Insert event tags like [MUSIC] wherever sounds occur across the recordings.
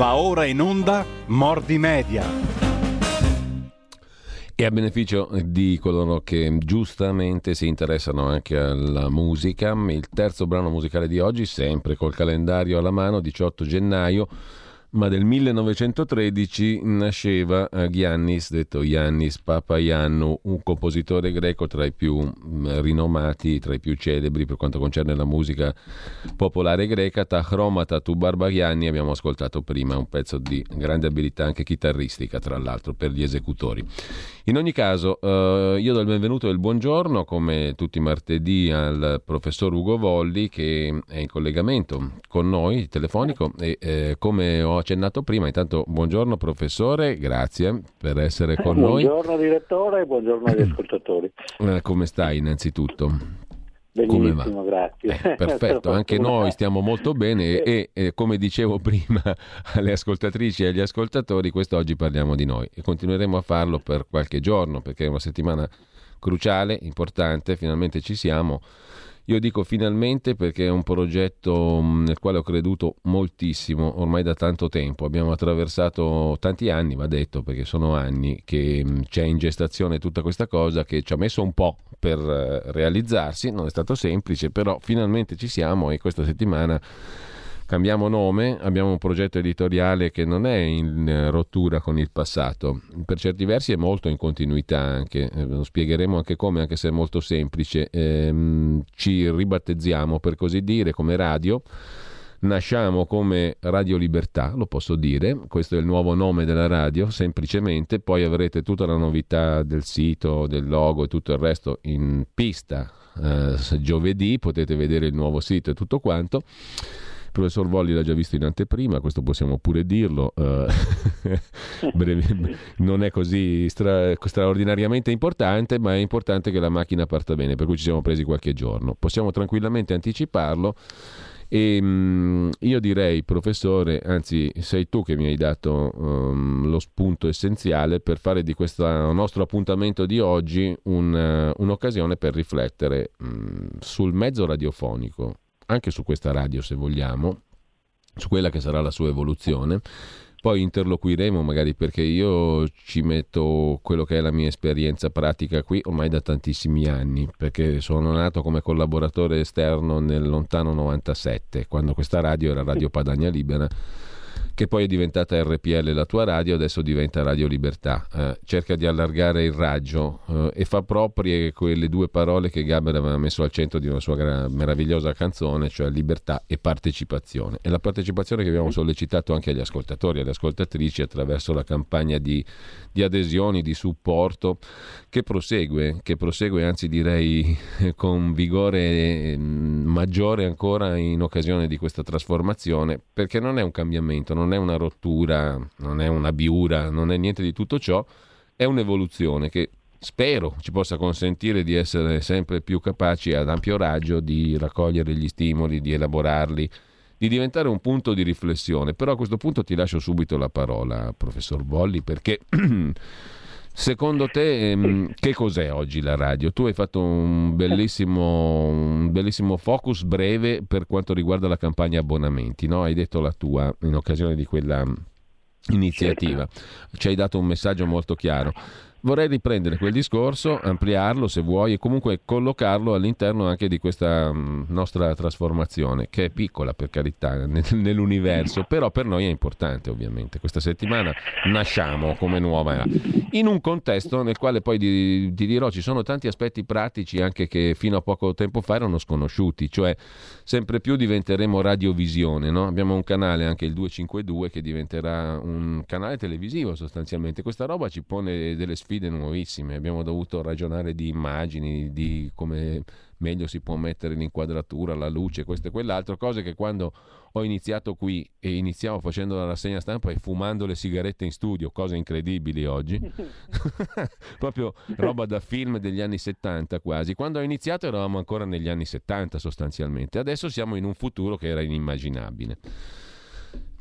Va ora in onda Mordi Media. E a beneficio di coloro che giustamente si interessano anche alla musica, il terzo brano musicale di oggi, sempre col calendario alla mano, 18 gennaio, ma del 1913 nasceva Giannis, detto Giannis Papaiannou, un compositore greco tra i più mm, rinomati, tra i più celebri per quanto concerne la musica popolare greca. Ta Chromata tu Barbagianni abbiamo ascoltato prima, un pezzo di grande abilità anche chitarristica, tra l'altro, per gli esecutori. In ogni caso, eh, io do il benvenuto e il buongiorno, come tutti i martedì, al professor Ugo Volli che è in collegamento con noi, telefonico, e eh, come ho accennato prima, intanto buongiorno professore, grazie per essere con buongiorno, noi. Buongiorno direttore e buongiorno agli [CLEARS THROAT] ascoltatori. Eh, come stai innanzitutto? Benissimo, grazie. Eh, perfetto, [LAUGHS] anche noi stiamo molto bene e, e, come dicevo prima [LAUGHS] alle ascoltatrici e agli ascoltatori, quest'oggi parliamo di noi e continueremo a farlo per qualche giorno perché è una settimana cruciale, importante, finalmente ci siamo io dico finalmente perché è un progetto mm, nel quale ho creduto moltissimo ormai da tanto tempo. Abbiamo attraversato tanti anni, va detto, perché sono anni che mm, c'è in gestazione tutta questa cosa che ci ha messo un po' per eh, realizzarsi, non è stato semplice, però finalmente ci siamo e questa settimana cambiamo nome, abbiamo un progetto editoriale che non è in eh, rottura con il passato, per certi versi è molto in continuità anche, eh, lo spiegheremo anche come, anche se è molto semplice. Ehm, ci ribattezziamo per così dire come radio. Nasciamo come Radio Libertà, lo posso dire, questo è il nuovo nome della radio, semplicemente, poi avrete tutta la novità del sito, del logo e tutto il resto in pista eh, giovedì, potete vedere il nuovo sito e tutto quanto. Il professor Volli l'ha già visto in anteprima, questo possiamo pure dirlo, [LAUGHS] uh, non è così stra- straordinariamente importante, ma è importante che la macchina parta bene, per cui ci siamo presi qualche giorno. Possiamo tranquillamente anticiparlo. E um, io direi, professore, anzi sei tu che mi hai dato um, lo spunto essenziale per fare di questo nostro appuntamento di oggi un, uh, un'occasione per riflettere um, sul mezzo radiofonico anche su questa radio se vogliamo, su quella che sarà la sua evoluzione. Poi interloquiremo magari perché io ci metto quello che è la mia esperienza pratica qui ormai da tantissimi anni, perché sono nato come collaboratore esterno nel lontano 97, quando questa radio era Radio Padania Libera che poi è diventata RPL la tua radio, adesso diventa Radio Libertà. Eh, cerca di allargare il raggio eh, e fa proprie quelle due parole che Gaber aveva messo al centro di una sua gra- meravigliosa canzone, cioè libertà e partecipazione. E la partecipazione che abbiamo sollecitato anche agli ascoltatori e alle ascoltatrici attraverso la campagna di, di adesioni, di supporto, che prosegue, che prosegue anzi direi con vigore mm, maggiore ancora in occasione di questa trasformazione, perché non è un cambiamento, non è una rottura, non è una biura, non è niente di tutto ciò, è un'evoluzione che spero ci possa consentire di essere sempre più capaci ad ampio raggio di raccogliere gli stimoli, di elaborarli, di diventare un punto di riflessione. Però a questo punto ti lascio subito la parola, professor Volli, perché [CLEARS THROAT] Secondo te ehm, che cos'è oggi la radio? Tu hai fatto un bellissimo, un bellissimo, focus breve per quanto riguarda la campagna abbonamenti, no? hai detto la tua in occasione di quella iniziativa, ci hai dato un messaggio molto chiaro. Vorrei riprendere quel discorso, ampliarlo se vuoi e comunque collocarlo all'interno anche di questa mm, nostra trasformazione, che è piccola per carità nell'universo, però per noi è importante ovviamente. Questa settimana nasciamo come nuova in un contesto nel quale poi ti, ti dirò ci sono tanti aspetti pratici anche che fino a poco tempo fa erano sconosciuti, cioè sempre più diventeremo radiovisione, no? abbiamo un canale anche il 252 che diventerà un canale televisivo sostanzialmente. Questa roba ci pone delle sfide sfide nuovissime, abbiamo dovuto ragionare di immagini, di come meglio si può mettere l'inquadratura, la luce, questo e quell'altro, cose che quando ho iniziato qui e iniziamo facendo la rassegna stampa e fumando le sigarette in studio, cose incredibili oggi, [LAUGHS] [LAUGHS] proprio roba da film degli anni 70 quasi, quando ho iniziato eravamo ancora negli anni 70 sostanzialmente, adesso siamo in un futuro che era inimmaginabile.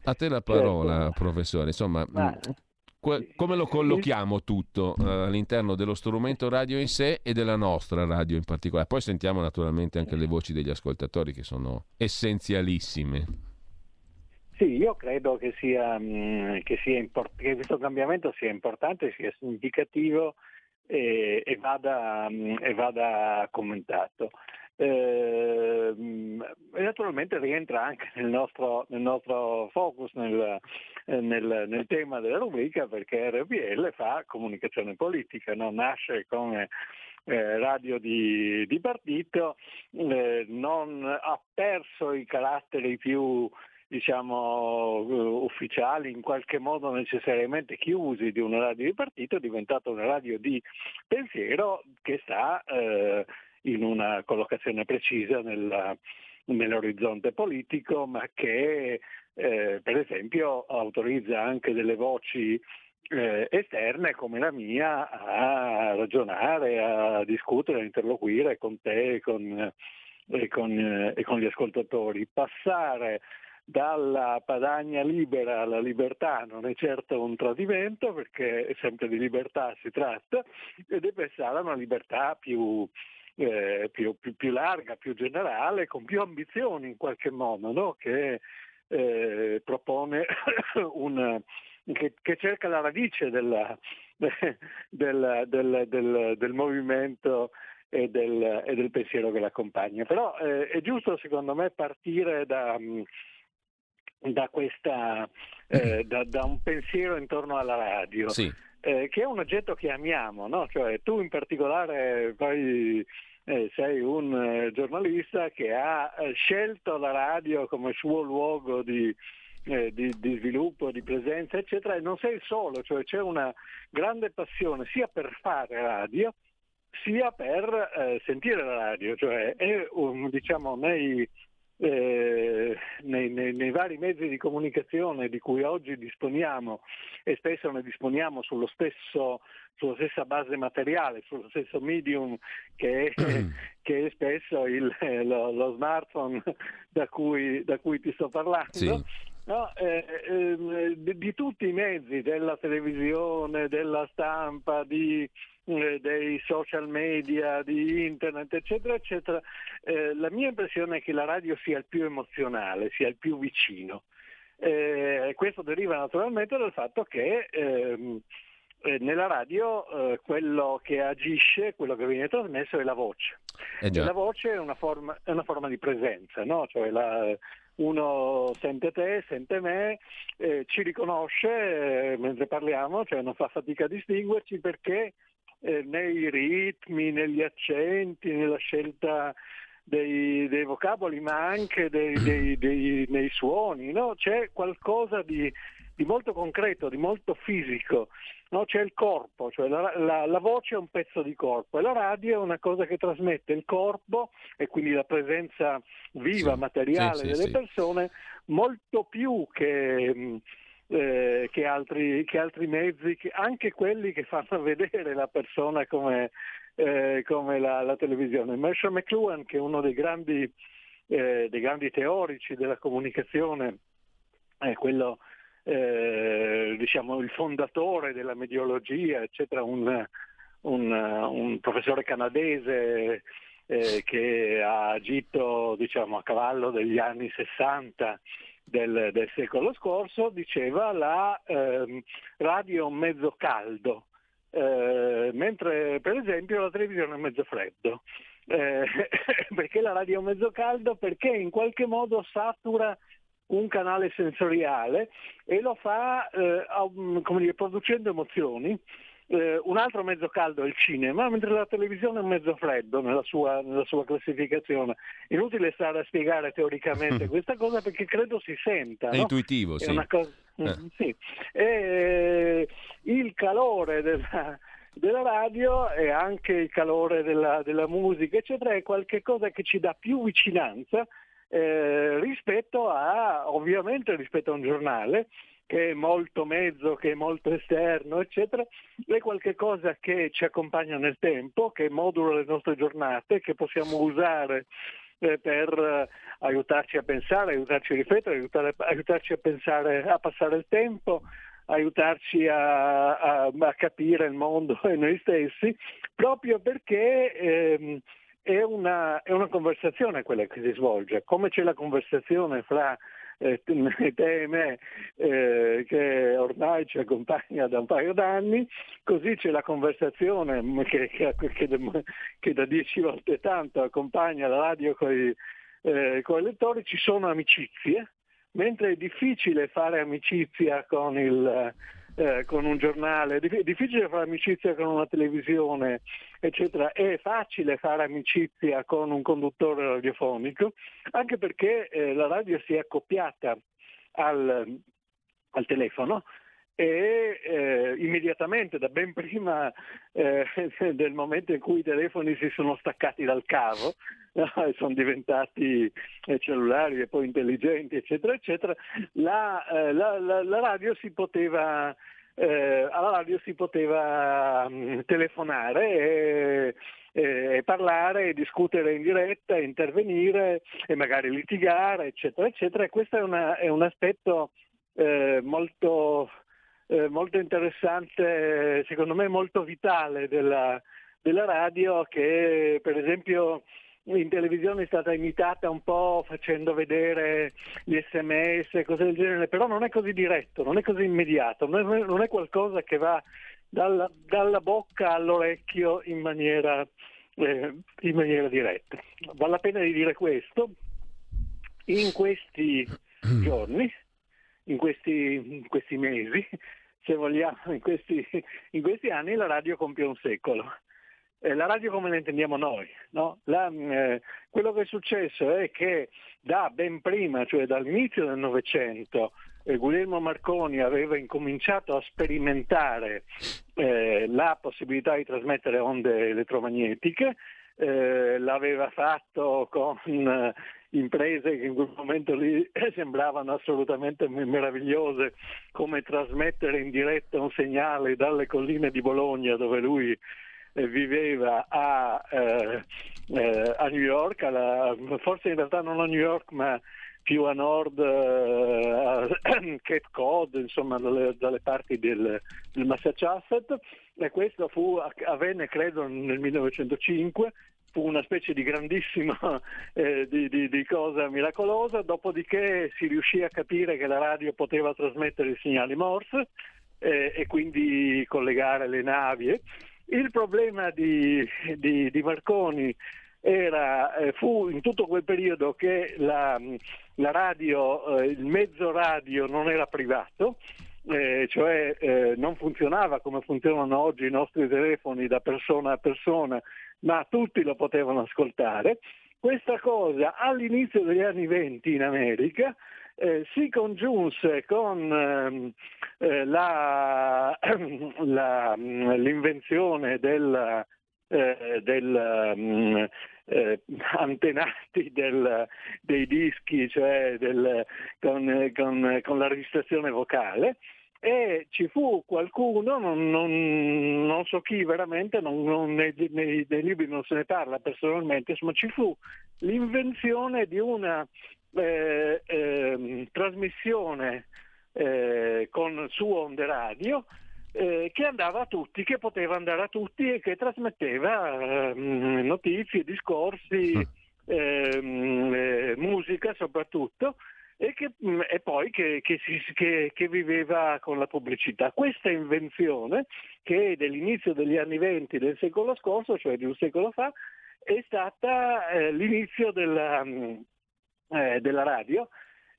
A te la parola, certo. professore. Insomma, Ma come lo collochiamo tutto uh, all'interno dello strumento radio in sé e della nostra radio in particolare. Poi sentiamo naturalmente anche le voci degli ascoltatori che sono essenzialissime. Sì, io credo che, sia, mm, che, sia import- che questo cambiamento sia importante, sia significativo e, e, vada, mm, e vada, commentato. Eh, e naturalmente rientra anche nel nostro, nel nostro focus, nel, nel, nel, tema della rubrica, perché RPL fa comunicazione politica, no? nasce come eh, radio di, di partito, eh, non ha perso i caratteri più diciamo, eh, ufficiali, in qualche modo necessariamente chiusi di una radio di partito, è diventata una radio di pensiero che sta eh, in una collocazione precisa nella, nell'orizzonte politico, ma che eh, per esempio autorizza anche delle voci eh, esterne come la mia a ragionare, a discutere, a interloquire con te e con, e con, eh, e con gli ascoltatori. Passare dalla Padagna libera alla libertà non è certo un tradimento perché è sempre di libertà si tratta e deve essere una libertà più, eh, più, più, più, larga, più generale, con più ambizioni in qualche modo, no? che eh, propone [COUGHS] un, che, che, cerca la radice della, del, del, del, del, movimento e del, e del, pensiero che l'accompagna. Però eh, è giusto secondo me partire da, da, questa, eh, da, da, un pensiero intorno alla radio. Sì. Eh, che è un oggetto che amiamo, no? cioè, tu in particolare poi eh, sei un eh, giornalista che ha eh, scelto la radio come suo luogo di, eh, di, di, sviluppo, di presenza, eccetera, e non sei il solo, cioè c'è una grande passione sia per fare radio sia per eh, sentire la radio, cioè è un, diciamo, nei eh, nei, nei, nei, vari mezzi di comunicazione di cui oggi disponiamo e spesso ne disponiamo sullo stesso, sulla stessa base materiale, sullo stesso medium che è, [CLEARS THROAT] che è spesso il, lo, lo, smartphone da cui, da cui, ti sto parlando. Sì. No, eh, eh, di, di, tutti i mezzi, della televisione, della stampa, di, eh, dei social media, di internet, eccetera, eccetera, eh, la mia impressione è che la radio sia il più emozionale, sia il più vicino. Eh, questo deriva naturalmente dal fatto che ehm, eh, nella radio eh, quello che agisce, quello che viene trasmesso è la voce. Eh la voce è una forma, è una forma di presenza, no? cioè la, uno sente te, sente me, eh, ci riconosce mentre parliamo, cioè non fa fatica a distinguerci perché eh, nei ritmi, negli accenti, nella scelta dei, dei vocaboli, ma anche dei, dei, dei, nei suoni. No? C'è qualcosa di, di, molto concreto, di molto fisico. No? C'è il corpo, cioè la, la, la, voce è un pezzo di corpo e la radio è una cosa che trasmette il corpo e quindi la presenza viva, sì, materiale sì, delle sì, persone, molto più che eh, che, altri, che, altri, mezzi, che, anche quelli che fanno [LAUGHS] vedere la persona come, eh, come la, la, televisione. Marshall McLuhan, che è uno dei grandi, eh, dei grandi teorici della comunicazione, è quello, eh, diciamo, il fondatore della mediologia, eccetera, un, un, un professore canadese eh, che ha agito diciamo, a cavallo degli anni 60 del, del secolo scorso, diceva la eh, radio mezzo caldo, eh, mentre per esempio la televisione mezzo freddo. Eh, [LAUGHS] perché la radio mezzo caldo? Perché in qualche modo satura un canale sensoriale e lo fa eh, dire, producendo emozioni eh, un altro mezzo caldo è il cinema, mentre la televisione è un mezzo freddo nella sua, nella sua classificazione. Inutile stare a spiegare teoricamente [LAUGHS] questa cosa perché credo si senta. È no? intuitivo, è sì. Cosa... Mm, eh. sì. E, il calore della, della radio e anche il calore della, della musica, eccetera, è qualcosa che ci dà più vicinanza eh, rispetto a, ovviamente rispetto a un giornale, che è molto mezzo, che è molto esterno, eccetera, è qualcosa che ci accompagna nel tempo, che modula le nostre giornate, che possiamo usare eh, per eh, aiutarci a pensare, aiutarci a riflettere, aiutare, aiutarci a pensare, a passare il tempo, aiutarci a, a, a, capire il mondo e noi stessi, proprio perché ehm, è, una, è una conversazione quella che si svolge, come c'è la conversazione fra eh, te e me, eh, che ormai ci accompagna da un paio d'anni, così c'è la conversazione che, che, che, che da dieci volte tanto accompagna la radio con i eh, lettori, ci sono amicizie, mentre è difficile fare amicizia con il eh, con un giornale, è difficile fare amicizia con una televisione, eccetera, è facile fare amicizia con un conduttore radiofonico, anche perché eh, la radio si è accoppiata al, al telefono e eh, immediatamente, da ben prima eh, [LAUGHS] del momento in cui i telefoni si sono staccati dal cavo [LAUGHS] e sono diventati eh, cellulari e poi intelligenti, eccetera, eccetera, la, eh, la, la, la radio si poteva eh, alla radio si poteva mh, mm, telefonare e, e, parlare, discutere in diretta, intervenire e magari litigare, eccetera, eccetera. E questo è, una, è un aspetto eh, molto eh, molto interessante, secondo me molto vitale della, della radio che per esempio in televisione è stata imitata un po' facendo vedere gli sms cose del genere, però non è così diretto, non è così immediato, non è, non è qualcosa che va dalla, dalla, bocca all'orecchio in maniera, eh, in maniera diretta. Vale la pena di dire questo. In questi giorni, in questi, in questi mesi, se vogliamo, in questi, in questi, anni la radio compie un secolo. Eh, la radio come la intendiamo noi. No? La, eh, quello che è successo è che da ben prima, cioè dall'inizio del Novecento, eh, Guglielmo Marconi aveva incominciato a sperimentare eh, la possibilità di trasmettere onde elettromagnetiche, eh, l'aveva fatto con imprese che in quel momento lì [LAUGHS] sembravano assolutamente meravigliose, come trasmettere in diretta un segnale dalle colline di Bologna dove lui viveva a, eh, eh, a New York, alla, forse in realtà non a New York ma più a nord, eh, a [CLEARS THROAT] Cape Cod, insomma dalle, dalle parti del, del, Massachusetts e questo fu, avvenne credo nel 1905 fu una specie di grandissima [LAUGHS] eh, di, di, di, cosa miracolosa, dopodiché si riuscì a capire che la radio poteva trasmettere i segnali Morse eh, e quindi collegare le navi. Il problema di, di Marconi era, eh, fu in tutto quel periodo che la, la radio, eh, il mezzo radio non era privato, eh, cioè eh, non funzionava come funzionano oggi i nostri telefoni da persona a persona, ma tutti lo potevano ascoltare. Questa cosa all'inizio degli anni 20 in America eh, si congiunse con ehm, eh, la, [CLEARS THROAT] la, l'invenzione del, eh, del um, eh, antenati del, dei dischi, cioè del, con, con, con, la registrazione vocale e ci fu qualcuno, non, non, non so chi veramente, non, nei, nei, nei, libri non se ne parla personalmente, insomma ci fu l'invenzione di una eh, eh, trasmissione eh, con su onde radio eh, che andava a tutti, che poteva andare a tutti e che trasmetteva ehm, notizie, discorsi, ehm, eh, musica soprattutto e, che, mm, e poi che, che, si, che, viveva con la pubblicità. Questa invenzione, che è dell'inizio degli anni venti del secolo scorso, cioè di un secolo fa, è stata eh, l'inizio della, mm, eh, della radio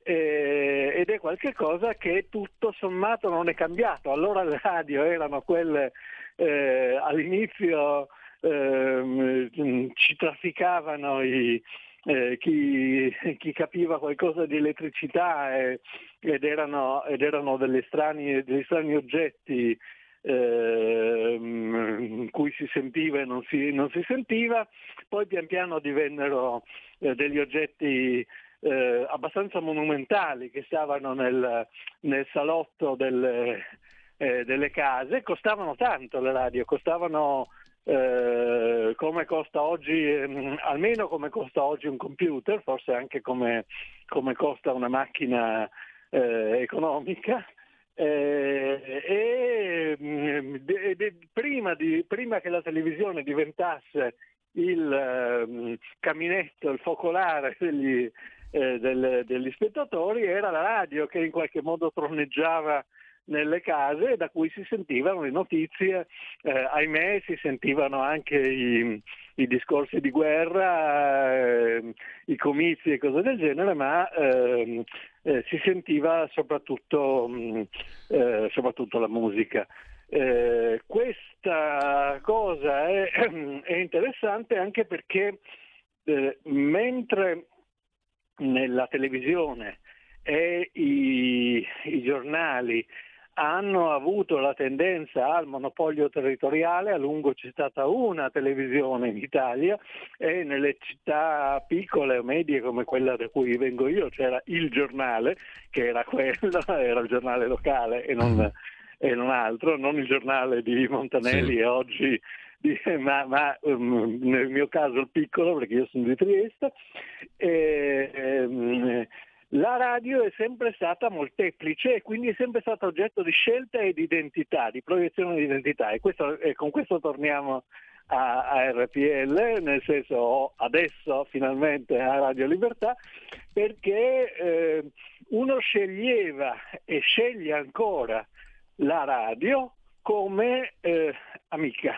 eh, ed è qualcosa che tutto sommato non è cambiato. Allora le radio erano quelle eh, all'inizio ehm, ci trafficavano i, eh, chi, chi, capiva qualcosa di elettricità eh, ed, erano, ed, erano, strani, degli strani oggetti eh, in cui si sentiva e non si, non si, sentiva, poi pian piano divennero eh, degli oggetti eh, abbastanza monumentali che stavano nel, nel salotto delle, eh, delle case, costavano tanto le radio, costavano eh, come costa oggi, ehm, almeno come costa oggi un computer, forse anche come, come costa una macchina eh, economica. Eh, e, mm, de, de, prima, di, prima, che la televisione diventasse il um, caminetto, il focolare degli, eh, del, degli spettatori era la radio che in qualche modo troneggiava nelle case da cui si sentivano le notizie, eh, ahimè si sentivano anche i, i discorsi di guerra, eh, i comizi e cose del genere, ma ehm, eh, si sentiva soprattutto, mm, eh, soprattutto la musica. Eh, questa cosa è, [CLEARS THROAT] è, interessante anche perché eh, mentre nella televisione e i, i giornali hanno avuto la tendenza al monopolio territoriale, a lungo c'è stata una televisione in Italia e nelle città piccole o medie come quella da cui vengo io c'era il giornale, che era quello, [LAUGHS] era il giornale locale e non, mm. E non altro, non il giornale di Montanelli sì. e oggi ma, ma um, nel mio caso il piccolo perché io sono di Trieste. E, um, la radio è sempre stata molteplice e quindi è sempre stata oggetto di scelta e di identità, di proiezione di identità e, questo, e con questo torniamo a, a, RPL, nel senso adesso finalmente a Radio Libertà, perché eh, uno sceglieva e sceglie ancora la radio come eh, amica,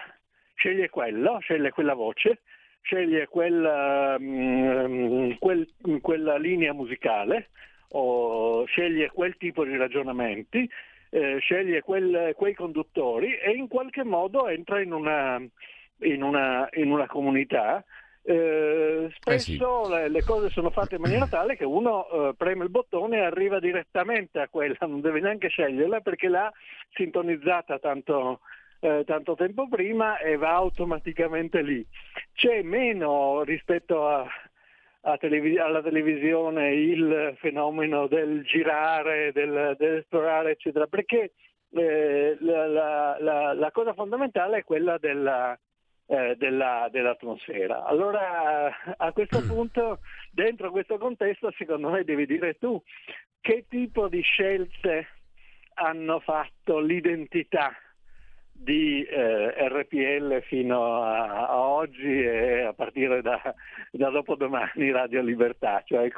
sceglie quello, sceglie quella voce sceglie quella, um, quel, quella linea musicale o sceglie quel tipo di ragionamenti, eh, sceglie quel, quei conduttori e in qualche modo entra in una, in una, in una comunità. Eh, spesso eh sì. le, le, cose sono fatte in maniera tale che uno eh, preme il bottone e arriva direttamente a quella, non deve neanche sceglierla perché l'ha sintonizzata tanto, eh, tanto tempo prima e va automaticamente lì. C'è meno rispetto a televis- alla televisione il fenomeno del girare, del, dell'esplorare, eccetera, perché eh, la, la, la, la, cosa fondamentale è quella della, eh, della, dell'atmosfera. Allora a questo punto, dentro questo contesto, secondo me devi dire tu che tipo di scelte hanno fatto l'identità di eh, RPL fino a, a, oggi e a partire da, da dopodomani Radio Libertà. Cioè,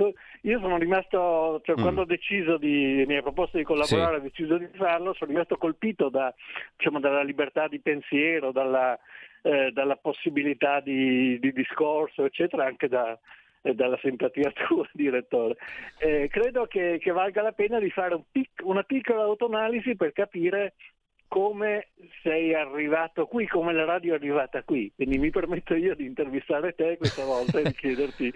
io sono rimasto, cioè, mm. quando ho deciso di, mi hai proposto di collaborare, sì. ho deciso di farlo, sono rimasto colpito da, diciamo, dalla libertà di pensiero, dalla, eh, dalla possibilità di, di, discorso, eccetera, anche da, eh, dalla simpatia [LAUGHS] tua, direttore. Eh, credo che, che, valga la pena di fare un pic- una piccola autoanalisi per capire come sei arrivato qui, come la radio è arrivata qui. Quindi mi permetto io di intervistare te questa volta e di chiederti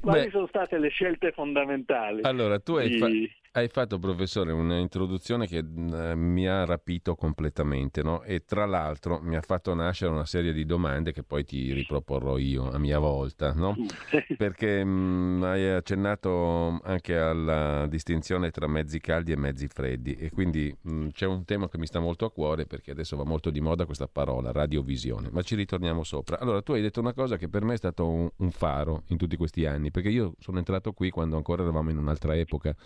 quali Beh, sono state le scelte fondamentali. Allora, tu hai, di... fa- hai fatto, professore, un'introduzione che uh, mi ha rapito completamente, no? E tra l'altro mi ha fatto nascere una serie di domande che poi ti riproporrò io a mia volta, no? [LAUGHS] Perché mh, mm, hai accennato anche alla distinzione tra mezzi caldi e mezzi freddi e quindi mh, mm, c'è un tema che mi sta molto a cuore perché adesso va molto di moda questa parola, radiovisione, ma ci ritorniamo sopra. Allora, tu hai detto una cosa che per me è stato un, un faro in tutti questi anni, perché io sono entrato qui quando ancora eravamo in un'altra epoca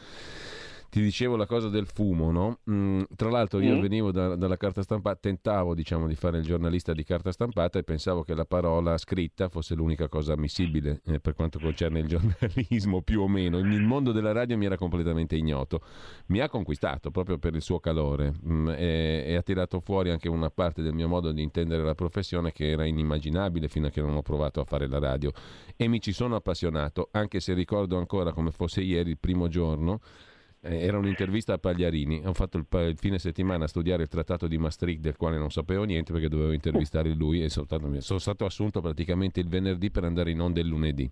ti dicevo la cosa del fumo, no? Mm, tra l'altro io mm. venivo da, dalla carta stampata, tentavo diciamo di fare il giornalista di carta stampata e pensavo che la parola scritta fosse l'unica cosa ammissibile eh, per quanto concerne il [LAUGHS] giornalismo, più o meno. Il mondo della radio mi era completamente ignoto. Mi ha conquistato proprio per il suo calore mm, e, e ha tirato fuori anche una parte del mio modo di intendere la professione che era inimmaginabile fino a che non ho provato a fare la radio e mi ci sono appassionato, anche se ricordo ancora come fosse ieri il primo giorno eh, era un'intervista a Pagliarini. Ho fatto il, il, fine settimana a studiare il trattato di Maastricht, del quale non sapevo niente perché dovevo intervistare lui. E sono stato, sono stato assunto praticamente il venerdì per andare in onda il lunedì.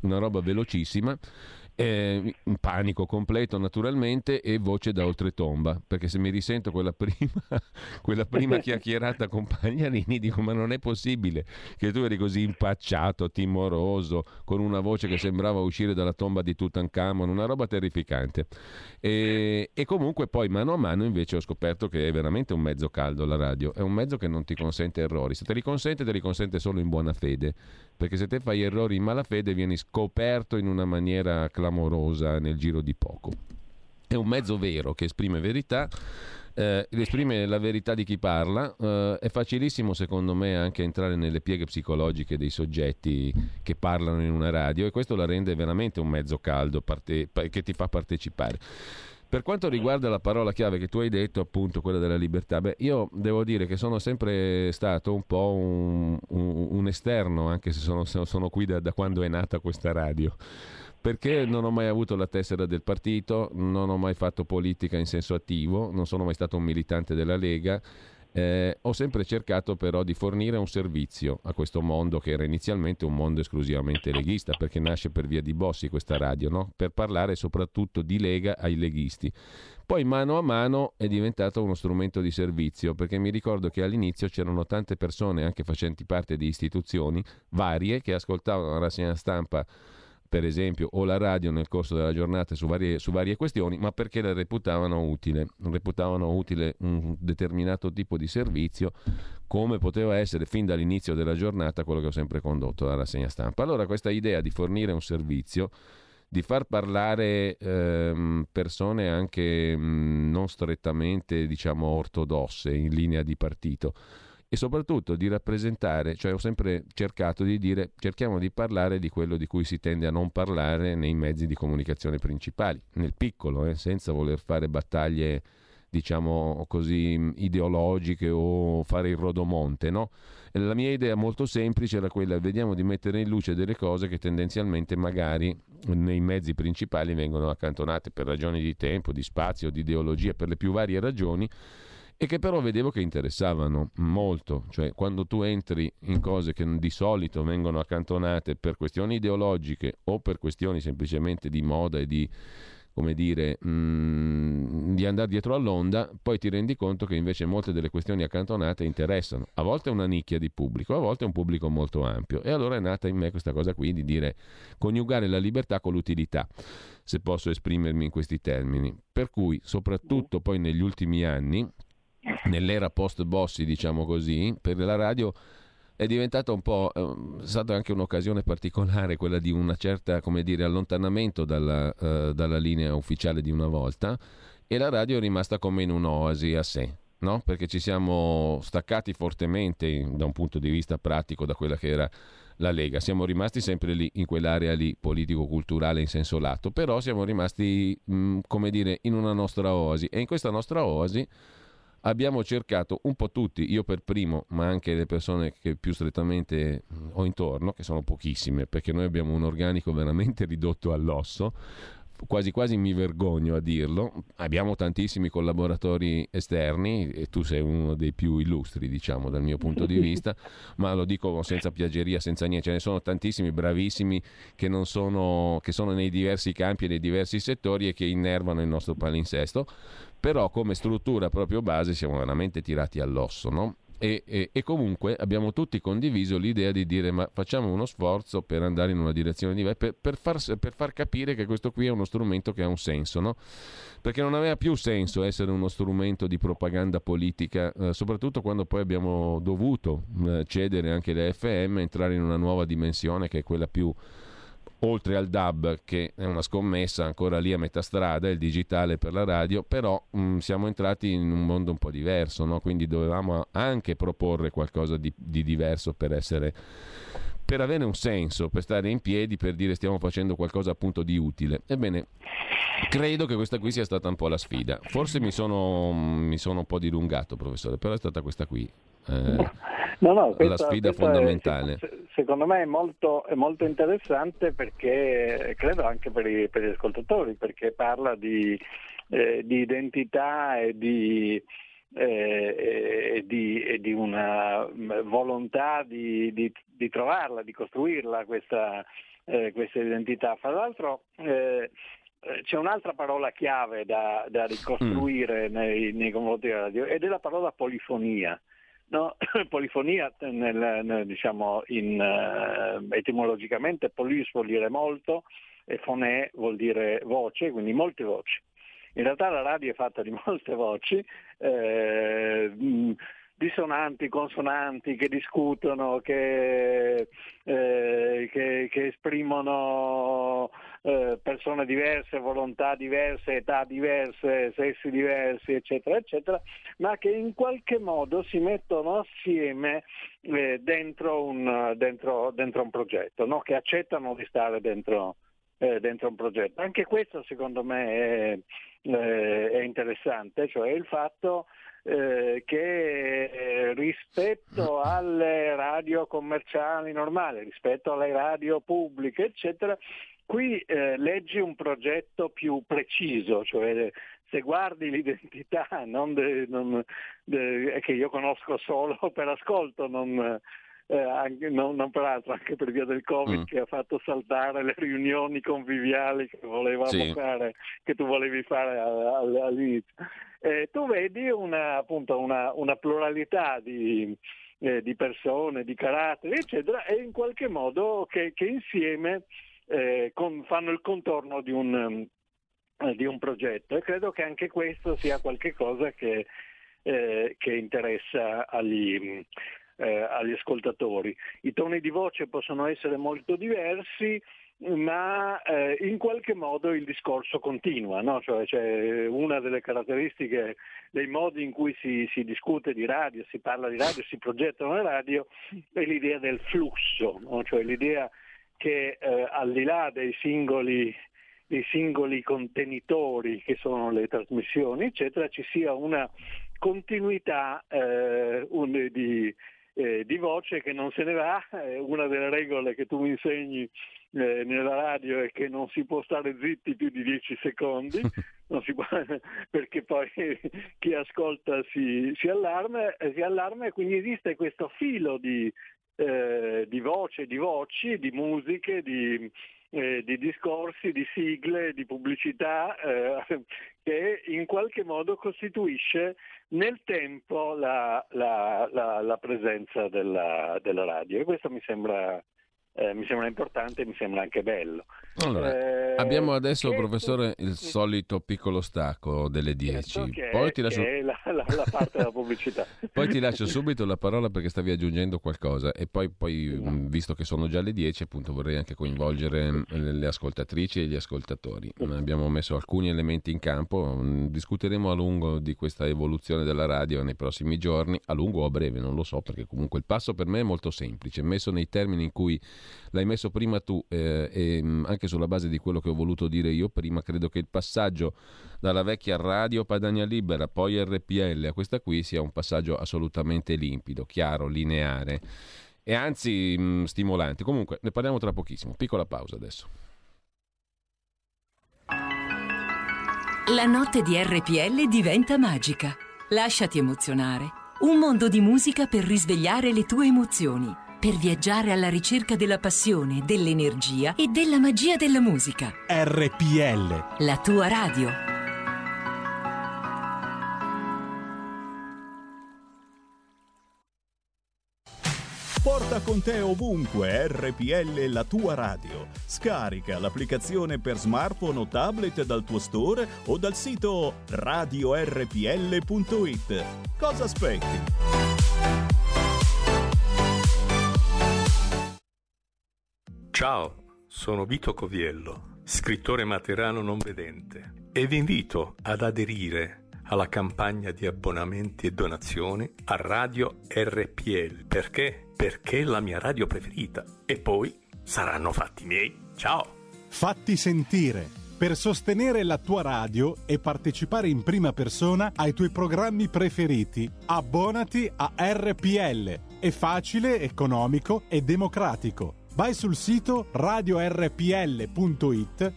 Una roba velocissima eh, panico completo naturalmente e voce da oltretomba, perché se mi risento quella prima, [LAUGHS] quella prima chiacchierata con Pagliarini dico ma non è possibile che tu eri così impacciato, timoroso, con una voce che sembrava uscire dalla tomba di Tutankhamon, una roba terrificante. E, e comunque poi mano a mano invece ho scoperto che è veramente un mezzo caldo la radio, è un mezzo che non ti consente errori, se te li consente te li consente solo in buona fede, perché se te fai errori in malafede vieni scoperto in una maniera clamorosa nel giro di poco. È un mezzo vero che esprime verità eh, esprime la verità di chi parla, eh, è facilissimo secondo me anche entrare nelle pieghe psicologiche dei soggetti che parlano in una radio e questo la rende veramente un mezzo caldo parte- che ti fa partecipare. Per quanto riguarda la parola chiave che tu hai detto, appunto quella della libertà, beh, io devo dire che sono sempre stato un po' un, un, un esterno, anche se sono, sono qui da, da quando è nata questa radio perché non ho mai avuto la tessera del partito, non ho mai fatto politica in senso attivo, non sono mai stato un militante della Lega. Eh, ho sempre cercato però di fornire un servizio a questo mondo che era inizialmente un mondo esclusivamente leghista, perché nasce per via di Bossi questa radio, no? per parlare soprattutto di Lega ai leghisti. Poi mano a mano è diventato uno strumento di servizio, perché mi ricordo che all'inizio c'erano tante persone, anche facenti parte di istituzioni varie, che ascoltavano la rassegna stampa per esempio, o la radio nel corso della giornata su varie, su varie questioni, ma perché la reputavano utile, reputavano utile un determinato tipo di servizio, come poteva essere fin dall'inizio della giornata quello che ho sempre condotto la rassegna stampa. Allora questa idea di fornire un servizio, di far parlare ehm, persone anche mh, non strettamente diciamo ortodosse in linea di partito, e soprattutto di rappresentare, cioè ho sempre cercato di dire cerchiamo di parlare di quello di cui si tende a non parlare nei mezzi di comunicazione principali, nel piccolo, eh, senza voler fare battaglie diciamo così ideologiche o fare il rodomonte, no? La mia idea molto semplice era quella, vediamo di mettere in luce delle cose che tendenzialmente magari nei mezzi principali vengono accantonate per ragioni di tempo, di spazio, di ideologia, per le più varie ragioni e che però vedevo che interessavano molto, cioè quando tu entri in cose che di solito vengono accantonate per questioni ideologiche o per questioni semplicemente di moda e di come dire, mh, mm, di andare dietro all'onda, poi ti rendi conto che invece molte delle questioni accantonate interessano. A volte una nicchia di pubblico, a volte un pubblico molto ampio. E allora è nata in me questa cosa qui di dire coniugare la libertà con l'utilità, se posso esprimermi in questi termini. Per cui, soprattutto poi negli ultimi anni, nell'era post Bossi, diciamo così, per la radio è diventata un po', eh, è stata anche un'occasione particolare quella di una certa, come dire, allontanamento dalla, uh, dalla linea ufficiale di una volta e la radio è rimasta come in un'oasi a sé. No? Perché ci siamo staccati fortemente da un punto di vista pratico da quella che era la Lega. Siamo rimasti sempre lì, in quell'area lì, politico-culturale in senso lato, però siamo rimasti, mh, come dire, in una nostra oasi. E in questa nostra oasi abbiamo cercato un po' tutti, io per primo, ma anche le persone che più strettamente ho intorno, che sono pochissime, perché noi abbiamo un organico veramente [LAUGHS] ridotto all'osso, quasi quasi mi vergogno a dirlo. Abbiamo tantissimi collaboratori esterni e tu sei uno dei più illustri, diciamo, dal mio punto di [LAUGHS] vista, ma lo dico senza piaggeria, senza niente. Ce ne sono tantissimi bravissimi che, sono, che sono nei diversi campi e nei diversi settori e che innervano il nostro palinsesto, però come struttura proprio base siamo veramente tirati all'osso, no? E, e, e, comunque abbiamo tutti condiviso l'idea di dire ma facciamo uno sforzo per andare in una direzione diversa, per, per, far, per far, capire che questo qui è uno strumento che ha un senso, no? perché non aveva più senso essere uno strumento di propaganda politica, eh, soprattutto quando poi abbiamo dovuto eh, cedere anche le FM, entrare in una nuova dimensione che è quella più oltre al DAB che è una scommessa ancora lì a metà strada, il digitale per la radio, però mh, mm, siamo entrati in un mondo un po' diverso, no? quindi dovevamo anche proporre qualcosa di, di diverso per essere per avere un senso, per stare in piedi, per dire stiamo facendo qualcosa appunto di utile. Ebbene, credo che questa qui sia stata un po' la sfida. Forse mi sono, mi sono un po' dilungato, professore, però è stata questa qui. Eh, no, no, questa, la sfida fondamentale. È, secondo me è molto, è molto, interessante perché credo anche per, i, per gli ascoltatori, perché parla di, eh, di identità e di, eh, e, di, e di, una volontà di, di, trovarla, di costruirla questa, eh, questa identità. Fra l'altro eh, c'è un'altra parola chiave da, da ricostruire mm. nei, nei confronti della radio ed è la parola polifonia. No, [COUGHS] polifonia nel, nel, diciamo in, uh, etimologicamente polis vuol dire molto e fonè vuol dire voce, quindi molte voci. In realtà la radio è fatta di [LAUGHS] molte voci, eh, dissonanti, consonanti che discutono, che, eh, che, che esprimono eh, persone diverse, volontà diverse, età diverse, sessi diversi, eccetera, eccetera, ma che in qualche modo si mettono assieme eh, dentro, un, dentro, dentro, un, progetto, no? che accettano di stare dentro, eh, dentro, un progetto. Anche questo secondo me è, eh, è interessante, cioè il fatto eh, che rispetto alle radio commerciali normali, rispetto alle radio pubbliche, eccetera, qui eh, leggi un progetto più preciso, cioè se guardi l'identità, non de, non de, che io conosco solo per ascolto, non, eh, anche, non, non, peraltro anche per via del Covid mm. che ha fatto saltare le riunioni conviviali che volevamo sì. fare, che tu volevi fare all'inizio. Eh, tu vedi una, appunto, una, una pluralità di, eh, di, persone, di caratteri, eccetera, e in qualche modo che, che insieme eh, con, fanno il contorno di un, eh, di un progetto e credo che anche questo sia qualcosa che, eh, che interessa agli, eh, agli ascoltatori. I toni di voce possono essere molto diversi, ma eh, in qualche modo il discorso continua, no? cioè, cioè, una delle caratteristiche dei modi in cui si, si, discute di radio, si parla di radio, si progettano le radio, è l'idea del flusso, no? cioè l'idea che eh, al di là dei singoli, dei singoli contenitori che sono le trasmissioni, eccetera, ci sia una continuità eh, un, di, eh, di voce che non se ne va, eh, una delle regole che tu mi insegni eh, nella radio è che non si può stare zitti più di 10 secondi, [LAUGHS] può, [LAUGHS] perché poi [LAUGHS] chi ascolta si, si, allarma, si, allarma, e quindi esiste questo filo di, eh, di voce, di voci, di musiche, di, eh, di discorsi, di sigle, di pubblicità eh, [LAUGHS] che in qualche modo costituisce nel tempo la, la, la, la presenza della, della, radio. E questo mi sembra eh, mi sembra importante e mi sembra anche bello. Allora, eh, abbiamo adesso, che... professore, il solito piccolo stacco delle 10. Certo Poi ti lascio... la, la, la, parte della pubblicità. [LAUGHS] poi ti lascio [LAUGHS] subito la parola perché stavi aggiungendo qualcosa e poi, poi no. visto che sono già le 10, appunto vorrei anche coinvolgere le ascoltatrici e gli ascoltatori. Abbiamo messo alcuni elementi in campo, discuteremo a lungo di questa evoluzione della radio nei prossimi giorni, a lungo o a breve, non lo so, perché comunque il passo per me è molto semplice, messo nei termini in cui l'hai messo prima tu eh, e mm, anche sulla base di quello che ho voluto dire io prima, credo che il passaggio dalla vecchia radio Padania Libera, poi RPL a questa qui sia un passaggio assolutamente limpido, chiaro, lineare e anzi mh, mm, stimolante. Comunque ne parliamo tra pochissimo. Piccola pausa adesso. La notte di RPL diventa magica. Lasciati emozionare. Un mondo di musica per risvegliare le tue emozioni per viaggiare alla ricerca della passione, dell'energia e della magia della musica. RPL. La tua radio. Porta con te ovunque RPL la tua radio. Scarica l'applicazione per smartphone o tablet dal tuo store o dal sito radiorpl.it. Cosa aspetti? Ciao, sono Vito Coviello, scrittore materano non vedente e vi invito ad aderire alla campagna di abbonamenti e donazioni a Radio RPL. Perché? Perché è la mia radio preferita. E poi saranno fatti miei. Ciao! Fatti sentire! Per sostenere la tua radio e partecipare in prima persona ai tuoi programmi preferiti, abbonati a RPL. È facile, economico e democratico vai sul sito radiorpl.it,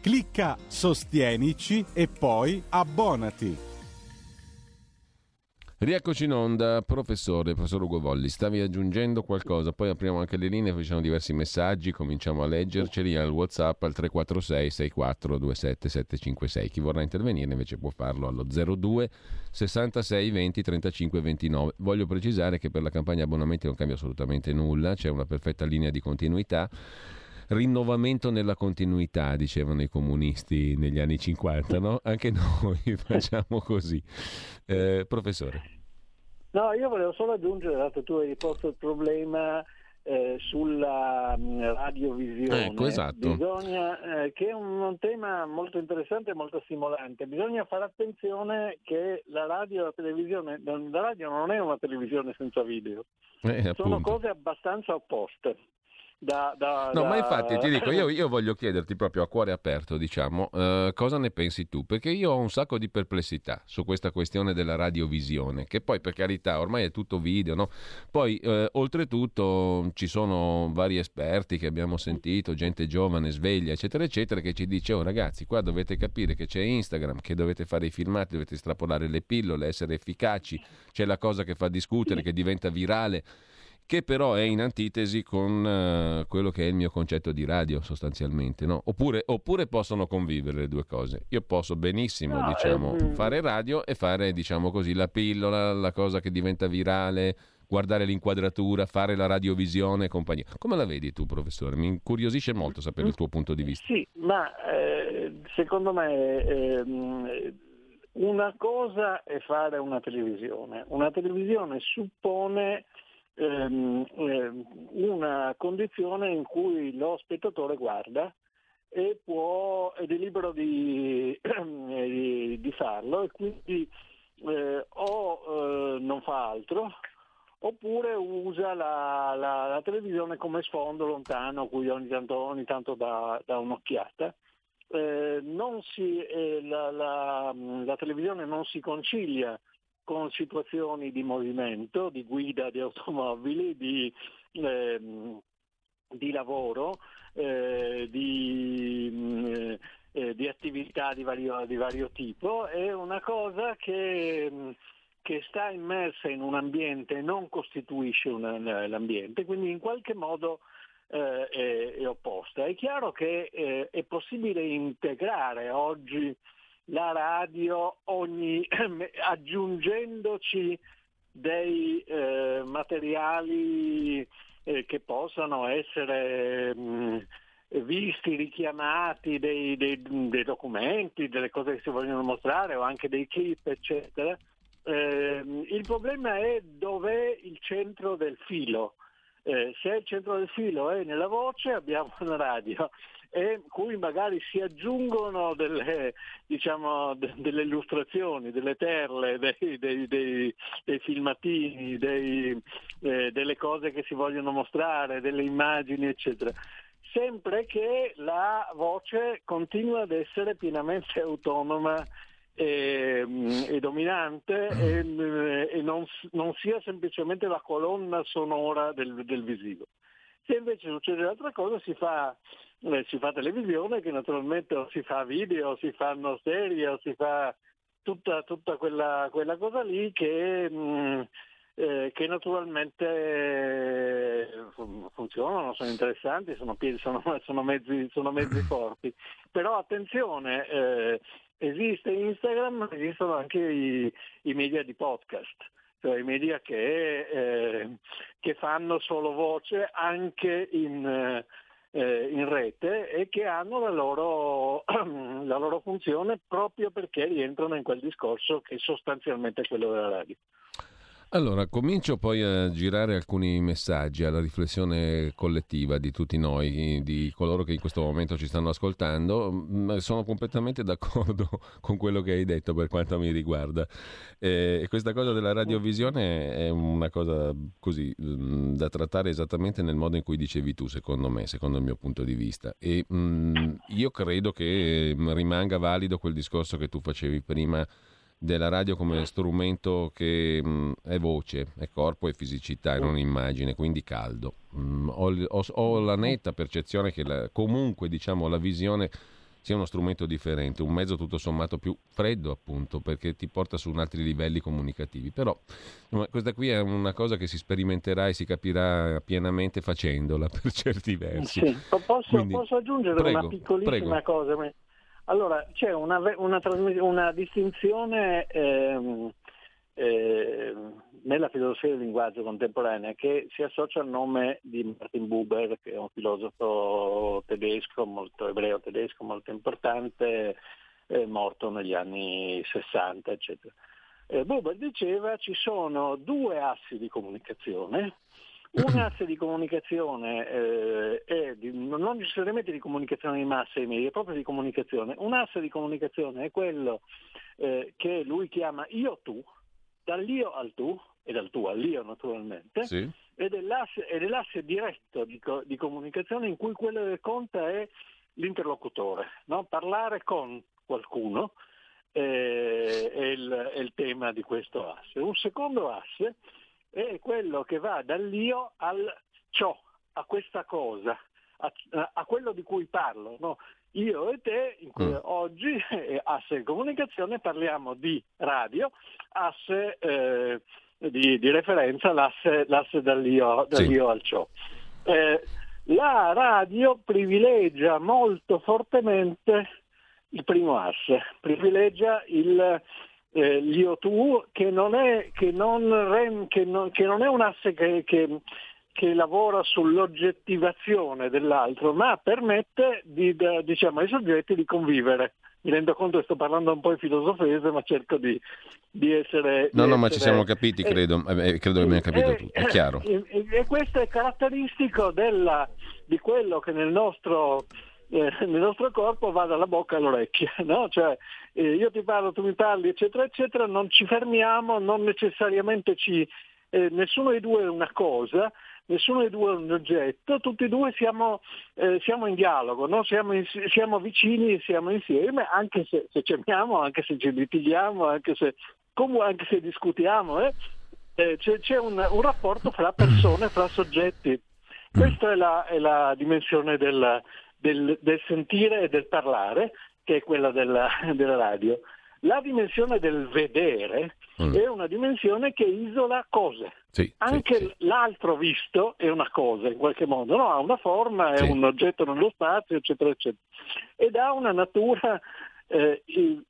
clicca Sostienici e poi abbonati. Rieccoci in onda, professore, professor Ugo Volli, stavi aggiungendo qualcosa, poi apriamo anche le linee, facciamo diversi messaggi, cominciamo a leggerceli al Whatsapp al 346 6427 756. Chi vorrà intervenire invece può farlo allo 02 66 20 35 29. Voglio precisare che per la campagna abbonamenti non cambia assolutamente nulla, c'è una perfetta linea di continuità rinnovamento nella continuità, dicevano i comunisti negli anni 50, no? Anche [LAUGHS] noi facciamo così. Eh, professore. No, io volevo solo aggiungere, dato tu hai posto il problema eh, sulla mm, radiovisione. Ecco, esatto. Bisogna, eh, che è un, un, tema molto interessante e molto stimolante. Bisogna fare attenzione che la radio e la televisione, la radio non è una televisione senza video. Eh, Sono cose abbastanza opposte. Da, da, no, da... ma infatti ti dico, io, [LAUGHS] io, voglio chiederti proprio a cuore aperto, diciamo, uh, cosa ne pensi tu? Perché io ho un sacco di perplessità su questa questione della radiovisione, che poi per carità ormai è tutto video, no? Poi uh, oltretutto ci sono vari esperti che abbiamo sentito, gente giovane, sveglia, eccetera, eccetera, che ci dice, oh ragazzi, qua dovete capire che c'è Instagram, che dovete fare i filmati, dovete estrapolare le pillole, essere efficaci, c'è la cosa che fa discutere, che diventa virale che però è in antitesi con uh, quello che è il mio concetto di radio sostanzialmente, no? oppure, oppure, possono convivere le due cose. Io posso benissimo no, diciamo, eh, fare radio e fare diciamo così, la pillola, la cosa che diventa virale, guardare l'inquadratura, fare la radiovisione e compagnia. Come la vedi tu, professore? Mi incuriosisce molto sapere il tuo punto di vista. Sì, ma eh, secondo me eh, una cosa è fare una televisione. Una televisione suppone ehm, ehm, una condizione in cui lo spettatore guarda e può, ed è libero di, [CLEARS THROAT] di, di farlo e quindi eh, o eh, non fa altro oppure usa la, la, la, televisione come sfondo lontano cui ogni tanto, ogni tanto dà, dà un'occhiata. Eh, si, eh, la, la, televisione non si concilia con situazioni di movimento, di guida di automobili, di, eh, di lavoro, eh, di, eh, di, attività di vario, di vario, tipo, è una cosa che, che, sta immersa in un ambiente e non costituisce una, l'ambiente, quindi in qualche modo eh, è, è, opposta. È chiaro che eh, è possibile integrare oggi la radio ogni, [CLEARS THROAT] aggiungendoci dei eh, materiali eh, che possano essere mh, mm, visti, richiamati, dei, dei, dei, documenti, delle cose che si vogliono mostrare o anche dei clip, eccetera. Eh, il problema è dov'è il centro del filo. Eh, se il centro del filo è nella voce abbiamo [LAUGHS] una radio, e cui magari si aggiungono delle, diciamo, de, delle illustrazioni, delle terle, dei, dei, dei, dei filmatini, eh, delle cose che si vogliono mostrare, delle immagini, eccetera sempre che la voce continua ad essere pienamente [LAUGHS] autonoma e, e dominante e, e non, non, sia semplicemente la colonna sonora del, del visivo. Se invece succede l'altra cosa si fa eh, si fa televisione che naturalmente si fa video, si fanno serie, si fa tutta, tutta quella, quella, cosa lì che, mh, mm, eh, che naturalmente eh, funzionano, sono interessanti, sono, sono, [LAUGHS] sono, mezzi, sono mezzi, [CLEARS THROAT] forti. Però attenzione, eh, esiste Instagram, esistono anche i, i media di podcast cioè i media che, eh, che, fanno solo voce anche in, eh, in rete e che hanno la loro, [CLEARS THROAT] la loro funzione proprio perché rientrano in quel discorso che è sostanzialmente quello della radio. Allora, comincio poi a girare alcuni messaggi alla riflessione collettiva di tutti noi, di coloro che in questo momento ci stanno ascoltando. Mm, sono completamente d'accordo [LAUGHS] con quello che hai detto per quanto mi riguarda. E questa cosa della radiovisione è una cosa così mm, da trattare esattamente nel modo in cui dicevi tu, secondo me, secondo il mio punto di vista. E mm, io credo che rimanga valido quel discorso che tu facevi prima della radio come strumento che mh, mm, è voce, è corpo e fisicità e non immagine, quindi caldo. Mm, ho, ho, ho, la netta percezione che la, comunque diciamo, la visione sia uno strumento differente, un mezzo tutto sommato più freddo appunto perché ti porta su altri livelli comunicativi. Però questa qui è una cosa che si sperimenterà e si capirà pienamente facendola [LAUGHS] per certi versi. Sì. Posso, Quindi, posso, aggiungere prego, una piccolissima prego. cosa? Allora, c'è una, una, una distinzione eh, eh, nella filosofia del linguaggio contemporanea che si associa al nome di Martin Buber, che è un filosofo tedesco, molto ebreo tedesco, molto importante, eh, morto negli anni 60, eccetera. Eh, Buber diceva ci sono due assi di comunicazione, Un [CLEARS THROAT] asse di comunicazione, eh, è di, non necessariamente di comunicazione di massa e media, proprio di comunicazione. Un asse di comunicazione è quello eh, che lui chiama io-tu, dall'io al tu, e dal tu all'io naturalmente, sì. ed, è l'asse, ed, è l'asse, diretto di, di, comunicazione in cui quello che conta è l'interlocutore, no? parlare con qualcuno eh, è, il, è il tema di questo asse. Un secondo asse è quello che va dall'io al ciò, a questa cosa, a, a quello di cui parlo. No? Io e te, mm. oggi, eh, asse comunicazione, parliamo di radio, asse eh, di, di, referenza, l'asse, l'asse dall'io, dall'io sì. al ciò. Eh, la radio privilegia molto fortemente il primo asse, privilegia il, eh, l'IO2 che non è, che non, che non, che non è un asse che, che, che, lavora sull'oggettivazione dell'altro, ma permette di, diciamo, ai soggetti di convivere. Mi rendo conto che sto parlando un po' in filosofese, ma cerco di, di essere... No, di no, essere, ma ci siamo capiti, credo. Eh, eh credo che abbiamo capito eh, tutto, è chiaro. E, e, e questo è caratteristico della, di quello che nel nostro eh, nel nostro corpo va dalla bocca all'orecchio, [LAUGHS] no? cioè, eh, io ti parlo, tu mi parli, eccetera, eccetera, non ci fermiamo, non necessariamente ci... Eh, nessuno dei due è una cosa, nessuno dei due è un oggetto, tutti e due siamo, eh, siamo in dialogo, no? siamo, in, siamo, vicini, siamo insieme, anche se, se ci amiamo, anche se ci litighiamo, anche se, comunque, anche se discutiamo, eh? Eh, c'è, c'è un, un, rapporto fra persone, fra soggetti. Questa è la, è la dimensione del, del, del sentire e del parlare, che è quella della, [LAUGHS] della radio. La dimensione del vedere mm. è una dimensione che isola cose. Sì, Anche sì, l'altro visto è una cosa in qualche modo, no? ha una forma, è sì. un oggetto nello spazio, eccetera, eccetera. Ed ha una natura eh,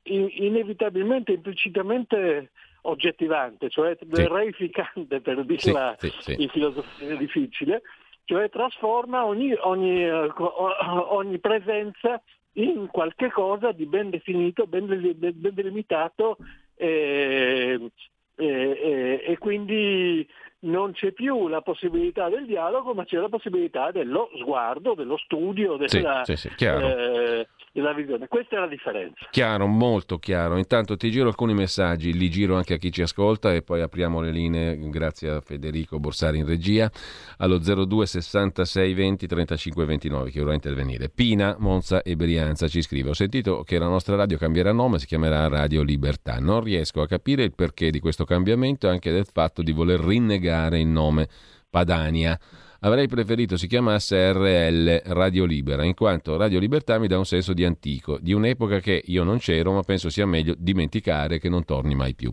inevitabilmente, implicitamente oggettivante, cioè reificante per dirla in filosofia difficile, cioè trasforma ogni, ogni, eh, [COUGHS] ogni presenza in qualche cosa di ben definito, ben, ben delimitato eh, eh, e quindi non c'è più la possibilità del dialogo, ma c'è la possibilità dello sguardo, dello studio, della, sì, sì, sì, eh, della visione. Questa è la differenza. Chiaro, molto chiaro. Intanto ti giro alcuni messaggi, li giro anche a chi ci ascolta e poi apriamo le linee, grazie a Federico Borsari in regia, allo 02 66 20 35 29 che vorrà intervenire. Pina, Monza e Brianza ci scrive, ho sentito che la nostra radio cambierà nome, si chiamerà Radio Libertà. Non riesco a capire il perché di questo cambiamento e anche del fatto di voler rinnegare il nome Padania. Avrei preferito si chiamasse RL Radio Libera, in quanto Radio Libertà mi dà un senso di antico, di un'epoca che io non c'ero, ma penso sia meglio dimenticare che non torni mai più.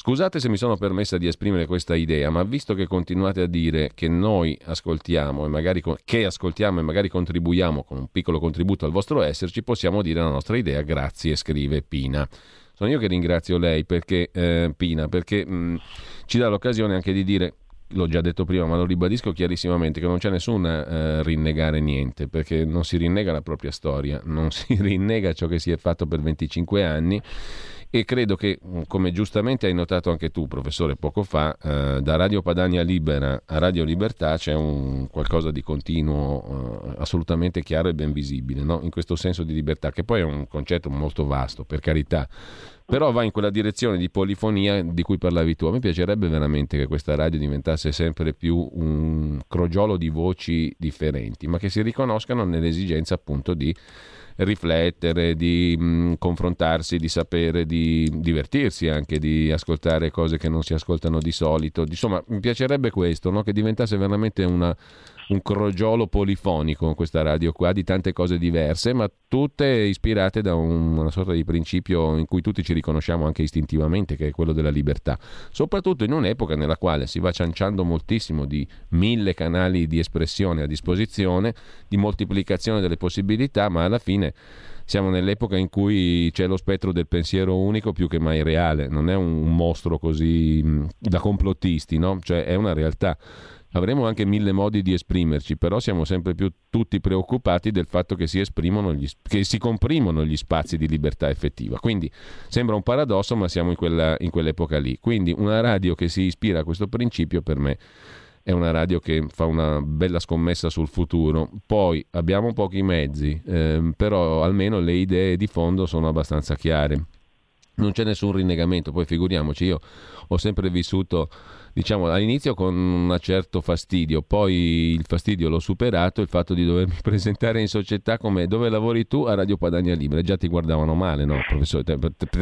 Scusate se mi sono permessa di esprimere questa idea, ma visto che continuate a dire che noi ascoltiamo e magari, che ascoltiamo e magari contribuiamo con un piccolo contributo al vostro esserci, possiamo dire la nostra idea. Grazie, scrive Pina. Sono io che ringrazio lei perché, eh, Pina, perché mh, ci dà l'occasione anche di dire l'ho già detto prima, ma lo ribadisco chiarissimamente, che non c'è nessun eh, rinnegare niente, perché non si rinnega la propria storia, non [LAUGHS] si rinnega ciò che si è fatto per 25 anni e credo che, mm, come giustamente hai notato anche tu, professore, poco fa, eh, da Radio Padania Libera a Radio Libertà c'è un qualcosa di continuo, eh, assolutamente chiaro e ben visibile, no? in questo senso di libertà, che poi è un concetto molto vasto, per carità, però va in quella direzione di polifonia di cui parlavi tu. A me piacerebbe veramente che questa radio diventasse sempre più un crogiolo di voci differenti, ma che si riconoscano nell'esigenza appunto di riflettere, di mh, confrontarsi, di sapere, di divertirsi anche, di ascoltare cose che non si ascoltano di solito. Insomma, mi piacerebbe questo, no? che diventasse veramente una un crogiolo polifonico questa radio qua di tante cose diverse, ma tutte ispirate da un, una sorta di principio in cui tutti ci riconosciamo anche istintivamente, che è quello della libertà. Soprattutto in un'epoca nella quale si va cianciando moltissimo di mille canali di espressione a disposizione, di moltiplicazione delle possibilità, ma alla fine siamo nell'epoca in cui c'è lo spettro del pensiero unico più che mai reale, non è un mostro così da complottisti, no? cioè è una realtà. Avremo anche mille modi di esprimerci, però siamo sempre più tutti preoccupati del fatto che si, gli, che si comprimono gli spazi di libertà effettiva. Quindi sembra un paradosso, ma siamo in, quella, in quell'epoca lì. Quindi una radio che si ispira a questo principio per me è una radio che fa una bella scommessa sul futuro. Poi abbiamo pochi mezzi, ehm, però almeno le idee di fondo sono abbastanza chiare. Non c'è nessun rinnegamento, poi figuriamoci, io ho sempre vissuto diciamo all'inizio con un certo fastidio, poi il fastidio l'ho superato, il fatto di dovermi [LAUGHS] presentare in società come dove lavori tu? a Radio Padania Libera, già ti guardavano male, no professore,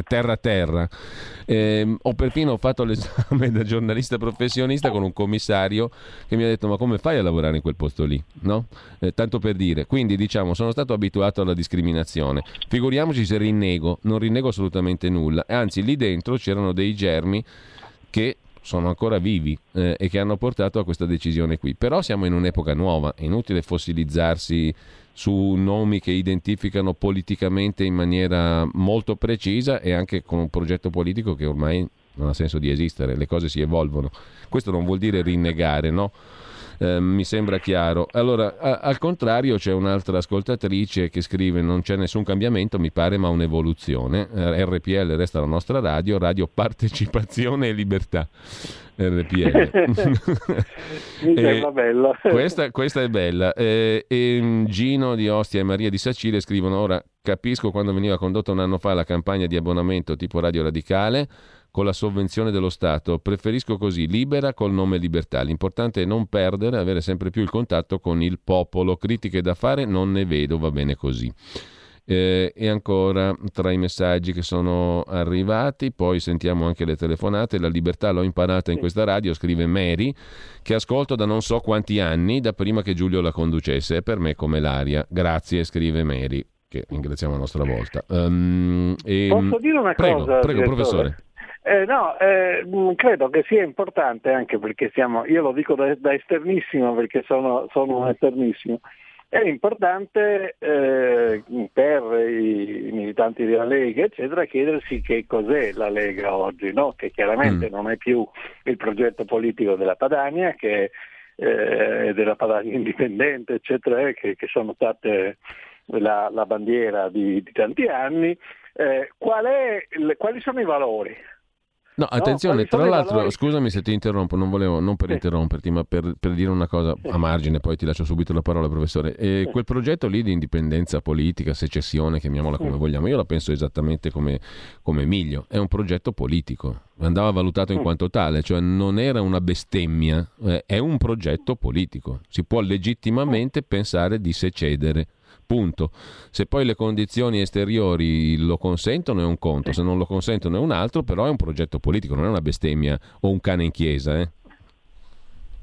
terra a terra. Eh, ho perfino fatto l'esame [LAUGHS] da giornalista professionista con un commissario che mi ha detto ma come fai a lavorare in quel posto lì? No? Eh, tanto per dire, quindi diciamo sono stato abituato alla discriminazione, figuriamoci se rinnego, non rinnego assolutamente nulla, anzi lì dentro c'erano dei germi che sono ancora vivi eh, e che hanno portato a questa decisione qui. Però siamo in un'epoca nuova, è inutile fossilizzarsi su nomi che identificano politicamente in maniera molto precisa e anche con un progetto politico che ormai non ha senso di esistere, le cose si evolvono. Questo non vuol dire rinnegare, no? Eh, mi sembra chiaro. Allora, a, al contrario, c'è un'altra ascoltatrice che scrive: Non c'è nessun cambiamento, mi pare, ma un'evoluzione. Eh, RPL resta la nostra radio, radio partecipazione e libertà. RPL. [LAUGHS] mi sembra bella. [LAUGHS] Questa, questa, è bella. Eh, e Gino di Ostia e Maria di Sacile scrivono: Ora capisco quando veniva condotta un anno fa la campagna di abbonamento tipo Radio Radicale con la sovvenzione dello Stato. Preferisco così, libera col nome libertà. L'importante è non perdere, avere sempre più il contatto con il popolo. Critiche da fare non ne vedo, va bene così. Eh, e ancora tra i messaggi che sono arrivati, poi sentiamo anche le telefonate. La libertà l'ho imparata in questa radio, scrive Mary, che ascolto da non so quanti anni, da prima che Giulio la conducesse. È per me come l'aria. Grazie, scrive Mary, che ringraziamo a nostra volta. Um, e... Posso dire una prego, cosa? Prego, professore. Eh, no, eh, mm, credo che sia importante anche perché siamo, io lo dico da, da esternissimo perché sono, sono, un esternissimo, è importante eh, per i militanti della Lega eccetera chiedersi che cos'è la Lega oggi, no? che chiaramente mm. non è più il progetto politico della Padania, che, eh, della Padania indipendente eccetera, eh, che, che sono state la, la bandiera di, di, tanti anni, eh, qual è, quali sono i valori? No, attenzione, no, tra l'altro, valori... scusami se ti interrompo, non volevo, non per sì. interromperti, ma per, per, dire una cosa sì. a margine, poi ti lascio subito la parola, professore. E sì. Quel progetto lì di indipendenza politica, secessione, chiamiamola come vogliamo, io la penso esattamente come, come Miglio, è un progetto politico, andava valutato in quanto tale, cioè non era una bestemmia, eh, è un progetto politico, si può legittimamente pensare di secedere Punto. Se poi le condizioni esteriori lo consentono è un conto, se non lo consentono è un altro, però è un progetto politico, non è una bestemmia o un cane in chiesa. Eh?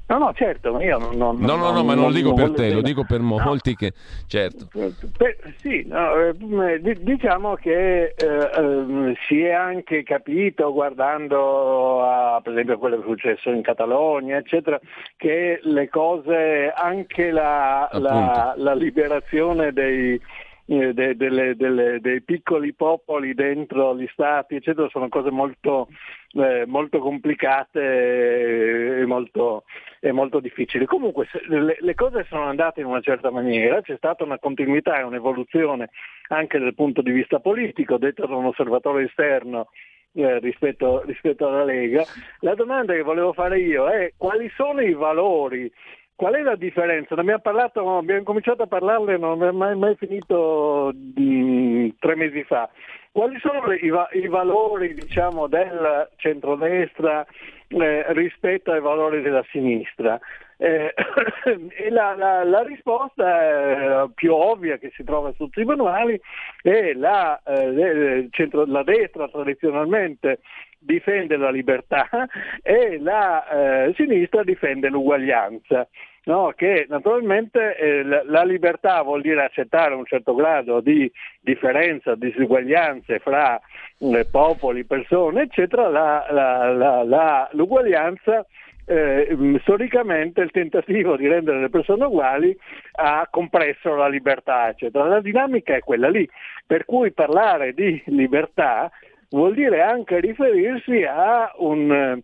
No, no, certo, ma io non... non no, no, no, ma non, lo dico per te, lo dico per molti no. che... Certo. Per, sì, no, eh, diciamo che eh, eh, si è anche capito, guardando a, per esempio quello che è successo in Catalogna, eccetera, che le cose, anche la, la, la liberazione dei eh, de, de, de, dei piccoli popoli dentro gli stati, eccetera, sono cose molto, eh, molto complicate e molto, e molto, difficili. Comunque le, le, cose sono andate in una certa maniera, c'è stata una continuità e un'evoluzione anche dal punto di vista politico, detto da un osservatore esterno. Eh, rispetto, rispetto alla Lega, la domanda che volevo fare io è quali sono i valori Qual è la differenza? Abbiamo, parlato, abbiamo cominciato a parlarne, non è mai, mai finito di, tre mesi fa. Quali sono i, i valori diciamo, del centrodestra eh, rispetto ai valori della sinistra? Eh, [COUGHS] e la, la, la, risposta più ovvia che si trova su tutti i manuali è la, eh, centro, la destra tradizionalmente difende la libertà [LAUGHS] e la eh, sinistra difende l'uguaglianza. No, che naturalmente eh, la, la, libertà vuol dire accettare un certo grado di differenza, disuguaglianze fra eh, popoli, persone, eccetera, la, l'uguaglianza eh, storicamente il tentativo di rendere le persone uguali ha compresso la libertà, eccetera. La dinamica è quella lì, per cui parlare di libertà vuol dire anche riferirsi a un,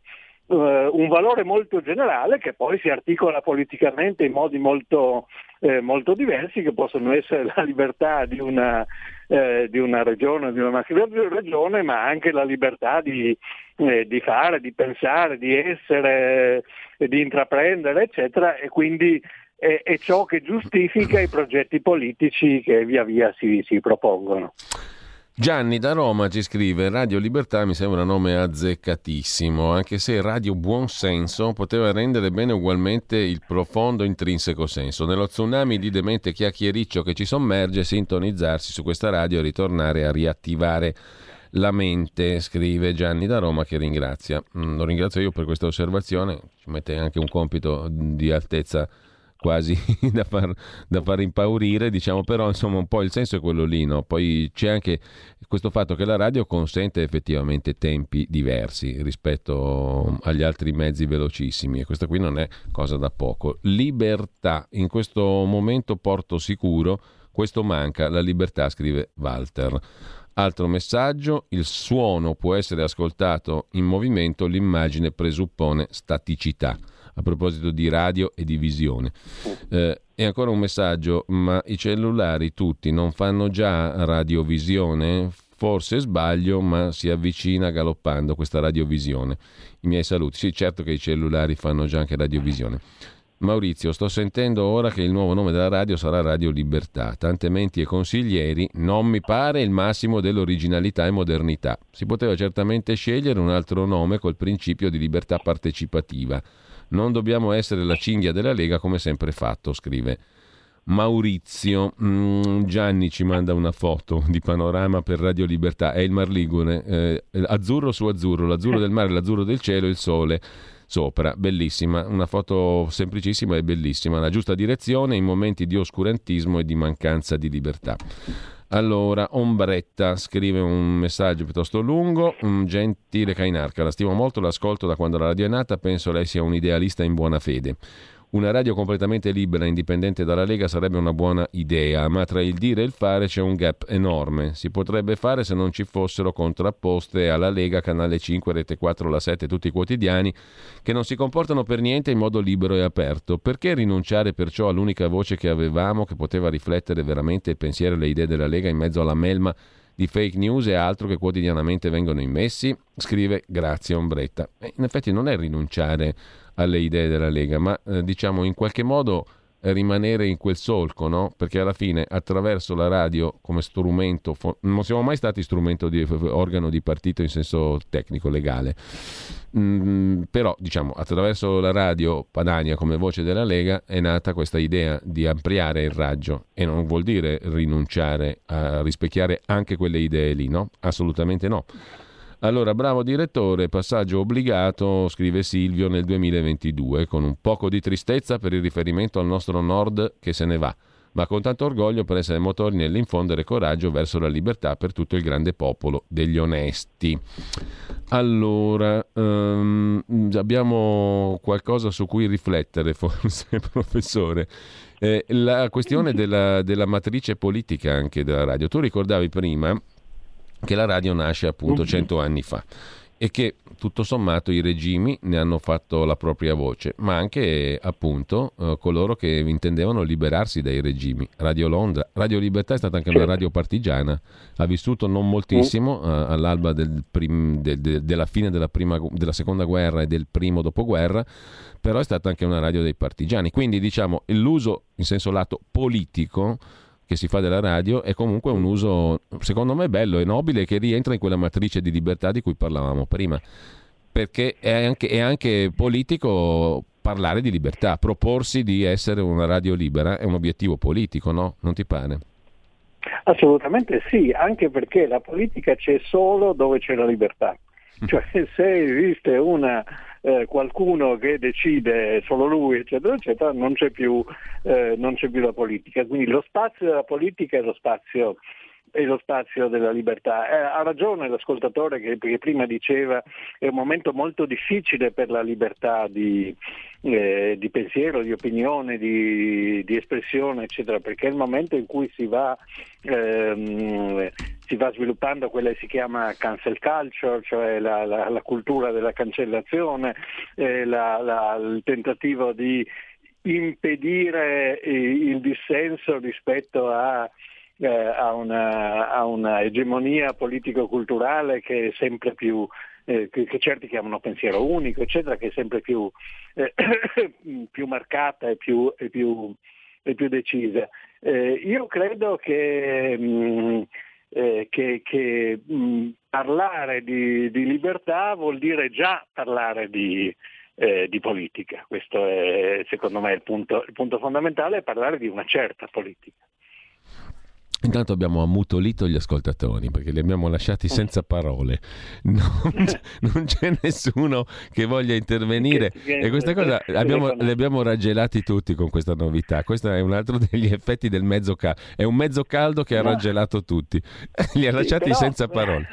un valore molto generale che poi si articola politicamente in modi molto, eh, molto diversi che possono essere la libertà di una, eh, di una regione, di una macro regione, ma anche la libertà di, eh, di fare, di pensare, di essere, di intraprendere, eccetera, e quindi è, è, ciò che giustifica i progetti politici che via via si, si propongono. Gianni da Roma ci scrive Radio Libertà mi sembra un nome azzeccatissimo, anche se Radio Buonsenso poteva rendere bene ugualmente il profondo intrinseco senso. Nello tsunami di demente chiacchiericcio che ci sommerge, sintonizzarsi su questa radio e ritornare a riattivare la mente, scrive Gianni da Roma che ringrazia. Mm, lo ringrazio io per questa osservazione, ci mette anche un compito di altezza quasi [LAUGHS] da far, da far, impaurire, diciamo, però insomma un po' il senso è quello lì, no? Poi c'è anche questo fatto che la radio consente effettivamente tempi diversi rispetto agli altri mezzi velocissimi e questa qui non è cosa da poco. Libertà, in questo momento porto sicuro, questo manca, la libertà, scrive Walter. Altro messaggio, il suono può essere ascoltato in movimento, l'immagine presuppone staticità a proposito di radio e di visione. Eh, e ancora un messaggio, ma i cellulari tutti non fanno già radiovisione? Forse sbaglio, ma si avvicina galoppando questa radiovisione. I miei saluti. Sì, certo che i cellulari fanno già anche radiovisione. Maurizio, sto sentendo ora che il nuovo nome della radio sarà Radio Libertà. Tante menti e consiglieri, non mi pare il massimo dell'originalità e modernità. Si poteva certamente scegliere un altro nome col principio di libertà partecipativa. Non dobbiamo essere la cinghia della Lega come sempre fatto, scrive Maurizio. Mm, Gianni ci manda una foto di panorama per Radio Libertà. È il Mar Ligure, eh, azzurro su azzurro, l'azzurro del mare, l'azzurro del cielo, il sole sopra. Bellissima, una foto semplicissima e bellissima. La giusta direzione in momenti di oscurantismo e di mancanza di libertà. Allora, Ombretta scrive un messaggio piuttosto lungo. Un gentile Cainarca, la stimo molto, l'ascolto da quando la radio è nata, penso lei sia un idealista in buona fede. Una radio completamente libera e indipendente dalla Lega sarebbe una buona idea, ma tra il dire e il fare c'è un gap enorme. Si potrebbe fare se non ci fossero contrapposte alla Lega, Canale 5, Rete 4, La 7, tutti i quotidiani, che non si comportano per niente in modo libero e aperto. Perché rinunciare perciò all'unica voce che avevamo, che poteva riflettere veramente il pensiero e le idee della Lega in mezzo alla melma di fake news e altro che quotidianamente vengono immessi? Scrive Grazia Ombretta. E in effetti non è rinunciare alle idee della Lega, ma eh, diciamo in qualche modo rimanere in quel solco, no? Perché alla fine attraverso la radio come strumento, non siamo mai stati strumento di organo di partito in senso tecnico, legale. Mm, però diciamo attraverso la radio Padania come voce della Lega è nata questa idea di ampliare il raggio e non vuol dire rinunciare a rispecchiare anche quelle idee lì, no? Assolutamente no. Allora, bravo direttore, passaggio obbligato, scrive Silvio nel 2022, con un poco di tristezza per il riferimento al nostro nord che se ne va, ma con tanto orgoglio per essere motori nell'infondere coraggio verso la libertà per tutto il grande popolo degli onesti. Allora, um, abbiamo qualcosa su cui riflettere, [LAUGHS] forse, professore. Eh, la questione della, della matrice politica anche della radio. Tu ricordavi prima che la radio nasce appunto cento anni fa e che tutto sommato i regimi ne hanno fatto la propria voce, ma anche appunto eh, coloro che intendevano liberarsi dai regimi. Radio Londra, Radio Libertà è stata anche una radio partigiana, ha vissuto non moltissimo eh, all'alba del prim, de, de, della fine della, prima, della seconda guerra e del primo dopoguerra, però è stata anche una radio dei partigiani. Quindi diciamo l'uso in senso lato politico che si fa della radio è comunque un uso, secondo me, bello e nobile che rientra in quella matrice di libertà di cui parlavamo prima. Perché è anche, è anche politico parlare di libertà, proporsi di essere una radio libera è un obiettivo politico, no? Non ti pare? Assolutamente sì, anche perché la politica c'è solo dove c'è la libertà. Cioè se esiste una eh, qualcuno che decide solo lui, eccetera, eccetera, non c'è più, eh, non c'è più la politica. Quindi lo spazio della politica è lo spazio e lo spazio della libertà. Eh, ha ragione l'ascoltatore che, che, prima diceva è un momento molto difficile per la libertà di, eh, di pensiero, di opinione, di, di, espressione, eccetera, perché è il momento in cui si va, ehm, si va sviluppando quella che si chiama cancel culture, cioè la, la, la cultura della cancellazione, eh, la, il tentativo di impedire il dissenso rispetto a, eh, a, una, a una, egemonia politico-culturale che è sempre più eh, che, certi chiamano pensiero unico, eccetera, che è sempre più, eh, [COUGHS] più marcata e più, e più, e più decisa. Eh, io credo che mh, mm, eh, che, che mh, parlare di, di, libertà vuol dire già parlare di, eh, di politica. Questo è secondo me il punto, il punto fondamentale, è parlare di una certa politica. Intanto abbiamo ammutolito gli ascoltatori perché li abbiamo lasciati mm. senza parole. [LAUGHS] Non, non c'è nessuno che voglia intervenire e questa cosa abbiamo, li abbiamo raggelati tutti con questa novità. Questo è un altro degli effetti del mezzo caldo. È un mezzo caldo che ha raggelato tutti. [LAUGHS] Li ha lasciati però, senza parole.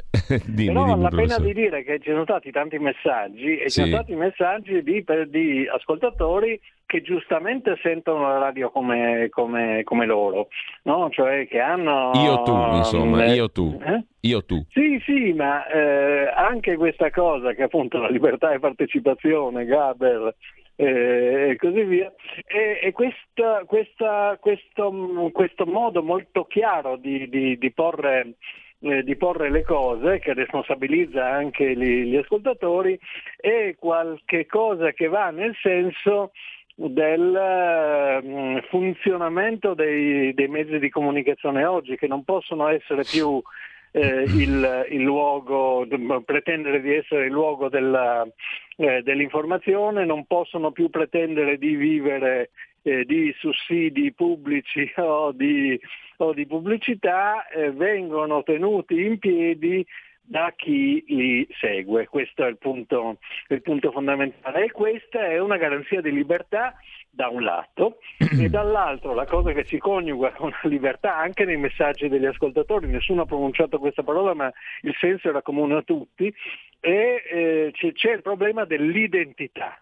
[LAUGHS] dimmi, Però vale la pena di dire che ci sono stati tanti messaggi e sì. ci sono stati messaggi di, di, ascoltatori che giustamente sentono la radio come, come, come loro, no? cioè che hanno... Io tu, insomma, eh, io tu. Eh? Io tu. Sì, sì, ma eh, anche questa cosa che appunto la libertà e partecipazione, Gaber, eh, e così via. E, e questa, questa, questo, questo, modo molto chiaro di, di, di porre eh, di porre le cose che responsabilizza anche gli, gli ascoltatori è qualche cosa che va nel senso del uh, funzionamento dei, dei, mezzi di comunicazione oggi che non possono essere più eh, il, il, luogo, pretendere di essere il luogo della, eh, dell'informazione, non possono più pretendere di vivere eh, di sussidi pubblici [LAUGHS] o di, o di pubblicità eh, vengono tenuti in piedi da chi li segue. Questo è il punto, il punto, fondamentale e questa è una garanzia di libertà da un lato e dall'altro la cosa che si coniuga con la libertà anche nei messaggi degli ascoltatori, nessuno ha pronunciato questa parola ma il senso era comune a tutti, e eh, c'è, c'è il problema dell'identità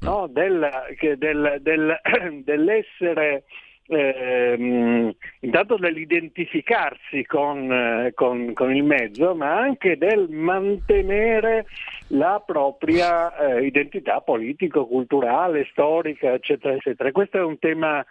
no? del, del, del, [CLEARS THROAT] dell'essere eh, intanto dell'identificarsi con, eh, con, con, il mezzo, ma anche del mantenere la propria eh, identità politico-culturale, storica, eccetera, eccetera. Questo è un tema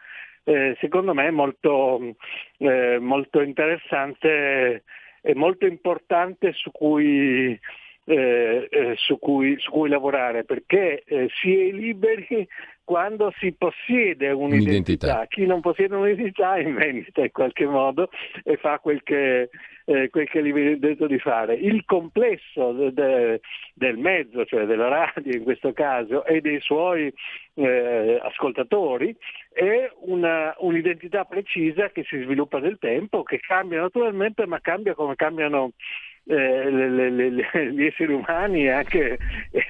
eh, secondo me molto, eh, molto interessante e molto importante su cui eh, eh, su, cui, su, cui, lavorare, perché eh, si è liberi quando si possiede un'identità. un'identità. Chi non possiede un'identità inventa in qualche modo e fa quel che, eh, quel che gli viene detto di fare. Il complesso de, de, del mezzo, cioè della radio in questo caso, e dei suoi eh, ascoltatori è una, un'identità precisa che si sviluppa nel tempo, che cambia naturalmente, ma cambia come cambiano eh, le, le, le, gli esseri umani e, anche,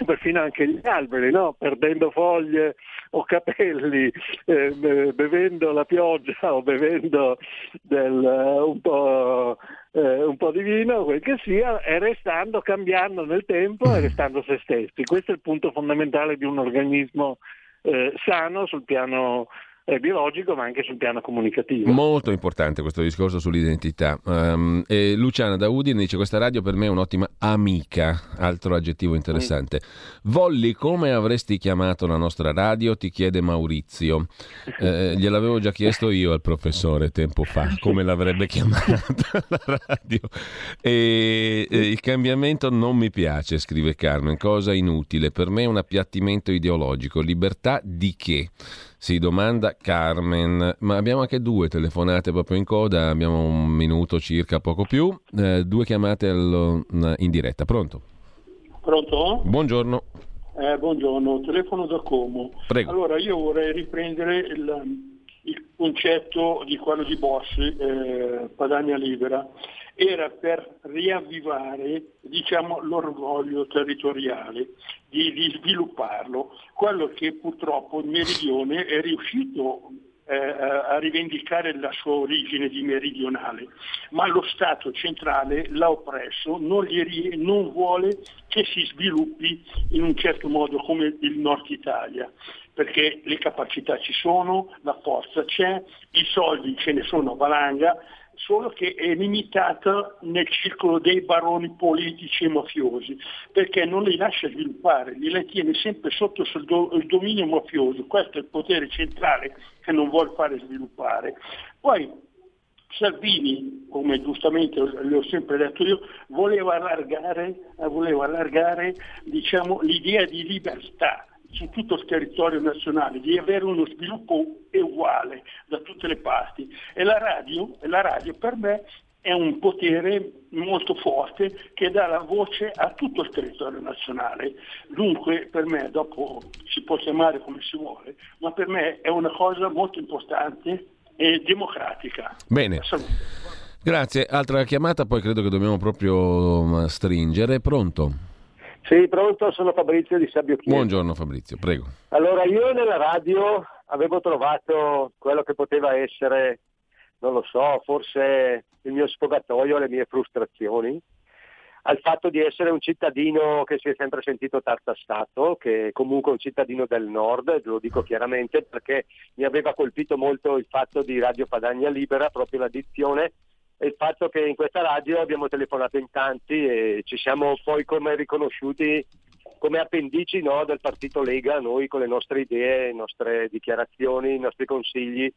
perfino anche gli alberi, no? perdendo foglie o capelli, eh, bevendo la pioggia o bevendo del, uh, un, po', eh, un, po', di vino, quel che sia, e restando, cambiando nel tempo e restando se stessi. Questo è il punto fondamentale di un organismo eh, sano sul piano eh, biologico ma anche sul piano comunicativo. Molto importante questo discorso sull'identità. Um, Luciana da Udine dice questa radio per me è un'ottima amica, altro aggettivo interessante. Mm. Volli come avresti chiamato la nostra radio? Ti chiede Maurizio. [LAUGHS] Eh, gliel'avevo già chiesto io al professore tempo fa, come l'avrebbe chiamata [LAUGHS] la radio. E, eh, il cambiamento non mi piace, scrive Carmen, cosa inutile. Per me è un appiattimento ideologico. Libertà di che? Si domanda Carmen, ma abbiamo anche due telefonate proprio in coda, abbiamo un minuto circa, poco più, eh, due chiamate allo, in diretta. Pronto? Pronto? Buongiorno. Eh, buongiorno, telefono da Como. Prego. Allora, io vorrei riprendere il, il concetto di quello di Bosch, eh, Padania Libera era per riavvivare diciamo, l'orgoglio territoriale, di, di, svilupparlo, quello che purtroppo il meridione è riuscito eh, a rivendicare la sua origine di meridionale, ma lo Stato centrale l'ha oppresso, non, gli, non vuole che si sviluppi in un certo modo come il Nord Italia perché le capacità ci sono, la forza c'è, i soldi ce ne sono a valanga, solo che è limitata nel circolo dei baroni politici e mafiosi, perché non li lascia sviluppare, li tiene sempre sotto il dominio mafioso, questo è il potere centrale che non vuole fare sviluppare. Poi Salvini, come giustamente le ho sempre detto io, voleva allargare, voleva allargare diciamo, l'idea di libertà su tutto il territorio nazionale, di avere uno sviluppo uguale da tutte le parti. E la radio, la radio per me è un potere molto forte che dà la voce a tutto il territorio nazionale. Dunque per me, dopo si può chiamare come si vuole, ma per me è una cosa molto importante e democratica. Bene. Grazie. Altra chiamata, poi credo che dobbiamo proprio stringere. Pronto? Sì, pronto, sono Fabrizio di Sabbio Chiesa. Buongiorno Fabrizio, prego. Allora, io nella radio avevo trovato quello che poteva essere, non lo so, forse il mio sfogatoio, le mie frustrazioni, al fatto di essere un cittadino che si è sempre sentito tartassato, che è comunque un cittadino del nord, lo dico chiaramente perché mi aveva colpito molto il fatto di Radio Padagna Libera, proprio l'addizione e il fatto che in questa radio abbiamo telefonato in tanti e ci siamo poi come riconosciuti come appendici no, del partito Lega, noi con le nostre idee, le nostre dichiarazioni, i nostri consigli.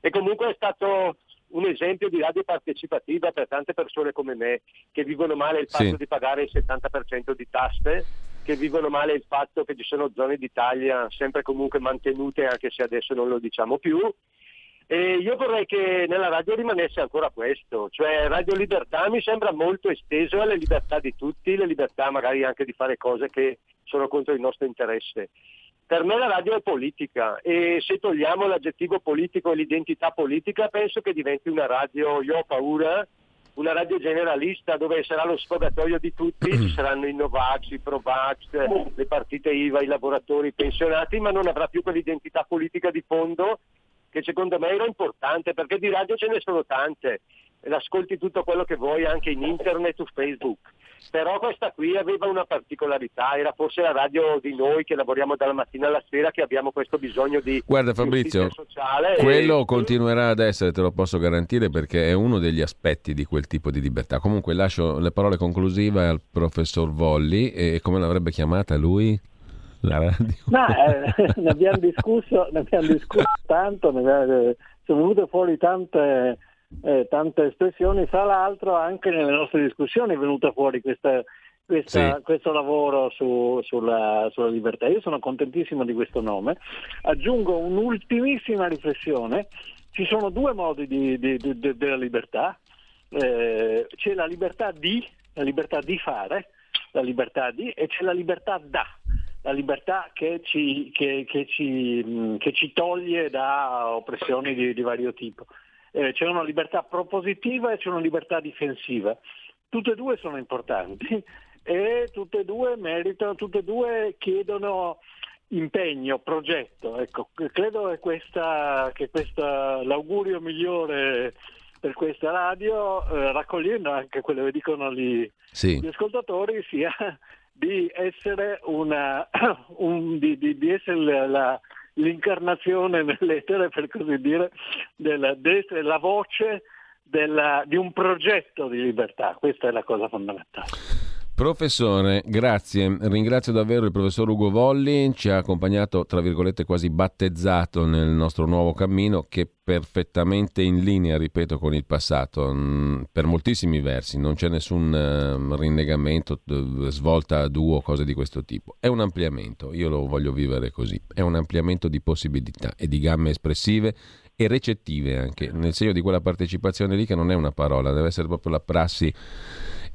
E comunque è stato un esempio di radio partecipativa per tante persone come me, che vivono male il fatto sì. di pagare il 70% di tasse, che vivono male il fatto che ci sono zone d'Italia sempre comunque mantenute, anche se adesso non lo diciamo più, e io vorrei che nella radio rimanesse ancora questo, cioè Radio Libertà mi sembra molto esteso alle libertà di tutti, le libertà magari anche di fare cose che sono contro il nostro interesse. Per me la radio è politica e se togliamo l'aggettivo politico e l'identità politica penso che diventi una radio, io ho paura, una radio generalista dove sarà lo sfogatoio di tutti, ci saranno i Novax, i Provax, le partite IVA, i lavoratori, i pensionati, ma non avrà più quell'identità politica di fondo che secondo me era importante perché di radio ce ne sono tante e ascolti tutto quello che vuoi anche in internet o Facebook. Però questa qui aveva una particolarità, era forse la radio di noi che lavoriamo dalla mattina alla sera che abbiamo questo bisogno di Guarda Fabrizio, sociale quello e... continuerà ad essere, te lo posso garantire perché è uno degli aspetti di quel tipo di libertà. Comunque lascio le parole conclusive al professor Volli e come l'avrebbe chiamata lui? La radio? No, eh, ne, abbiamo discusso, ne abbiamo discusso tanto, ne, sono venute fuori tante, eh, tante espressioni, fra l'altro anche nelle nostre discussioni è venuta fuori questa, questa, sì. questo lavoro su, sulla, sulla, libertà. Io sono contentissimo di questo nome. Aggiungo un'ultimissima riflessione. Ci sono due modi di, di, di, della libertà. Eh, c'è la libertà di, la libertà di fare, la libertà di, e c'è la libertà da la libertà che ci, che, che ci, che ci toglie da oppressioni di, di vario tipo. Eh, c'è una libertà propositiva e c'è una libertà difensiva. Tutte e due sono importanti e tutte e due meritano, tutte e due chiedono impegno, progetto. Ecco, credo che, questa, che questa, l'augurio migliore per questa radio, eh, raccogliendo anche quello che dicono gli, sì. gli ascoltatori, sia di essere, una, [CLEARS THROAT] un, di, di, di essere la, l'incarnazione nell'etere, per così dire, della, essere la voce della, di un progetto di libertà. Questa è la cosa fondamentale. Professore, grazie. Ringrazio davvero il professor Ugo Volli, ci ha accompagnato, tra virgolette, quasi battezzato nel nostro nuovo cammino che è perfettamente in linea, ripeto, con il passato, mm, per moltissimi versi. Non c'è nessun uh, rinnegamento, svolta a duo, cose di questo tipo. È un ampliamento, io lo voglio vivere così. È un ampliamento di possibilità e di gamme espressive e recettive anche, nel segno di quella partecipazione lì che non è una parola, deve essere proprio la prassi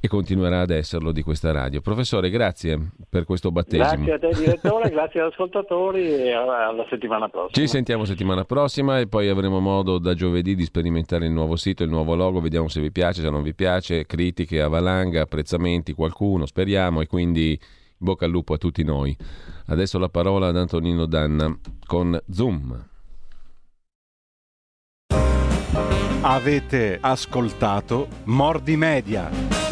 e continuerà ad esserlo di questa radio. Professore, grazie per questo battesimo. Grazie a te direttore, [LAUGHS] grazie agli ascoltatori e alla settimana prossima. Ci sentiamo settimana prossima e poi avremo modo da giovedì di sperimentare il nuovo sito, il nuovo logo, vediamo se vi piace, se non vi piace, critiche a valanga, apprezzamenti, qualcuno, speriamo e quindi bocca al lupo a tutti noi. Adesso la parola ad Antonino Danna con Zoom. Avete ascoltato Mordi Media.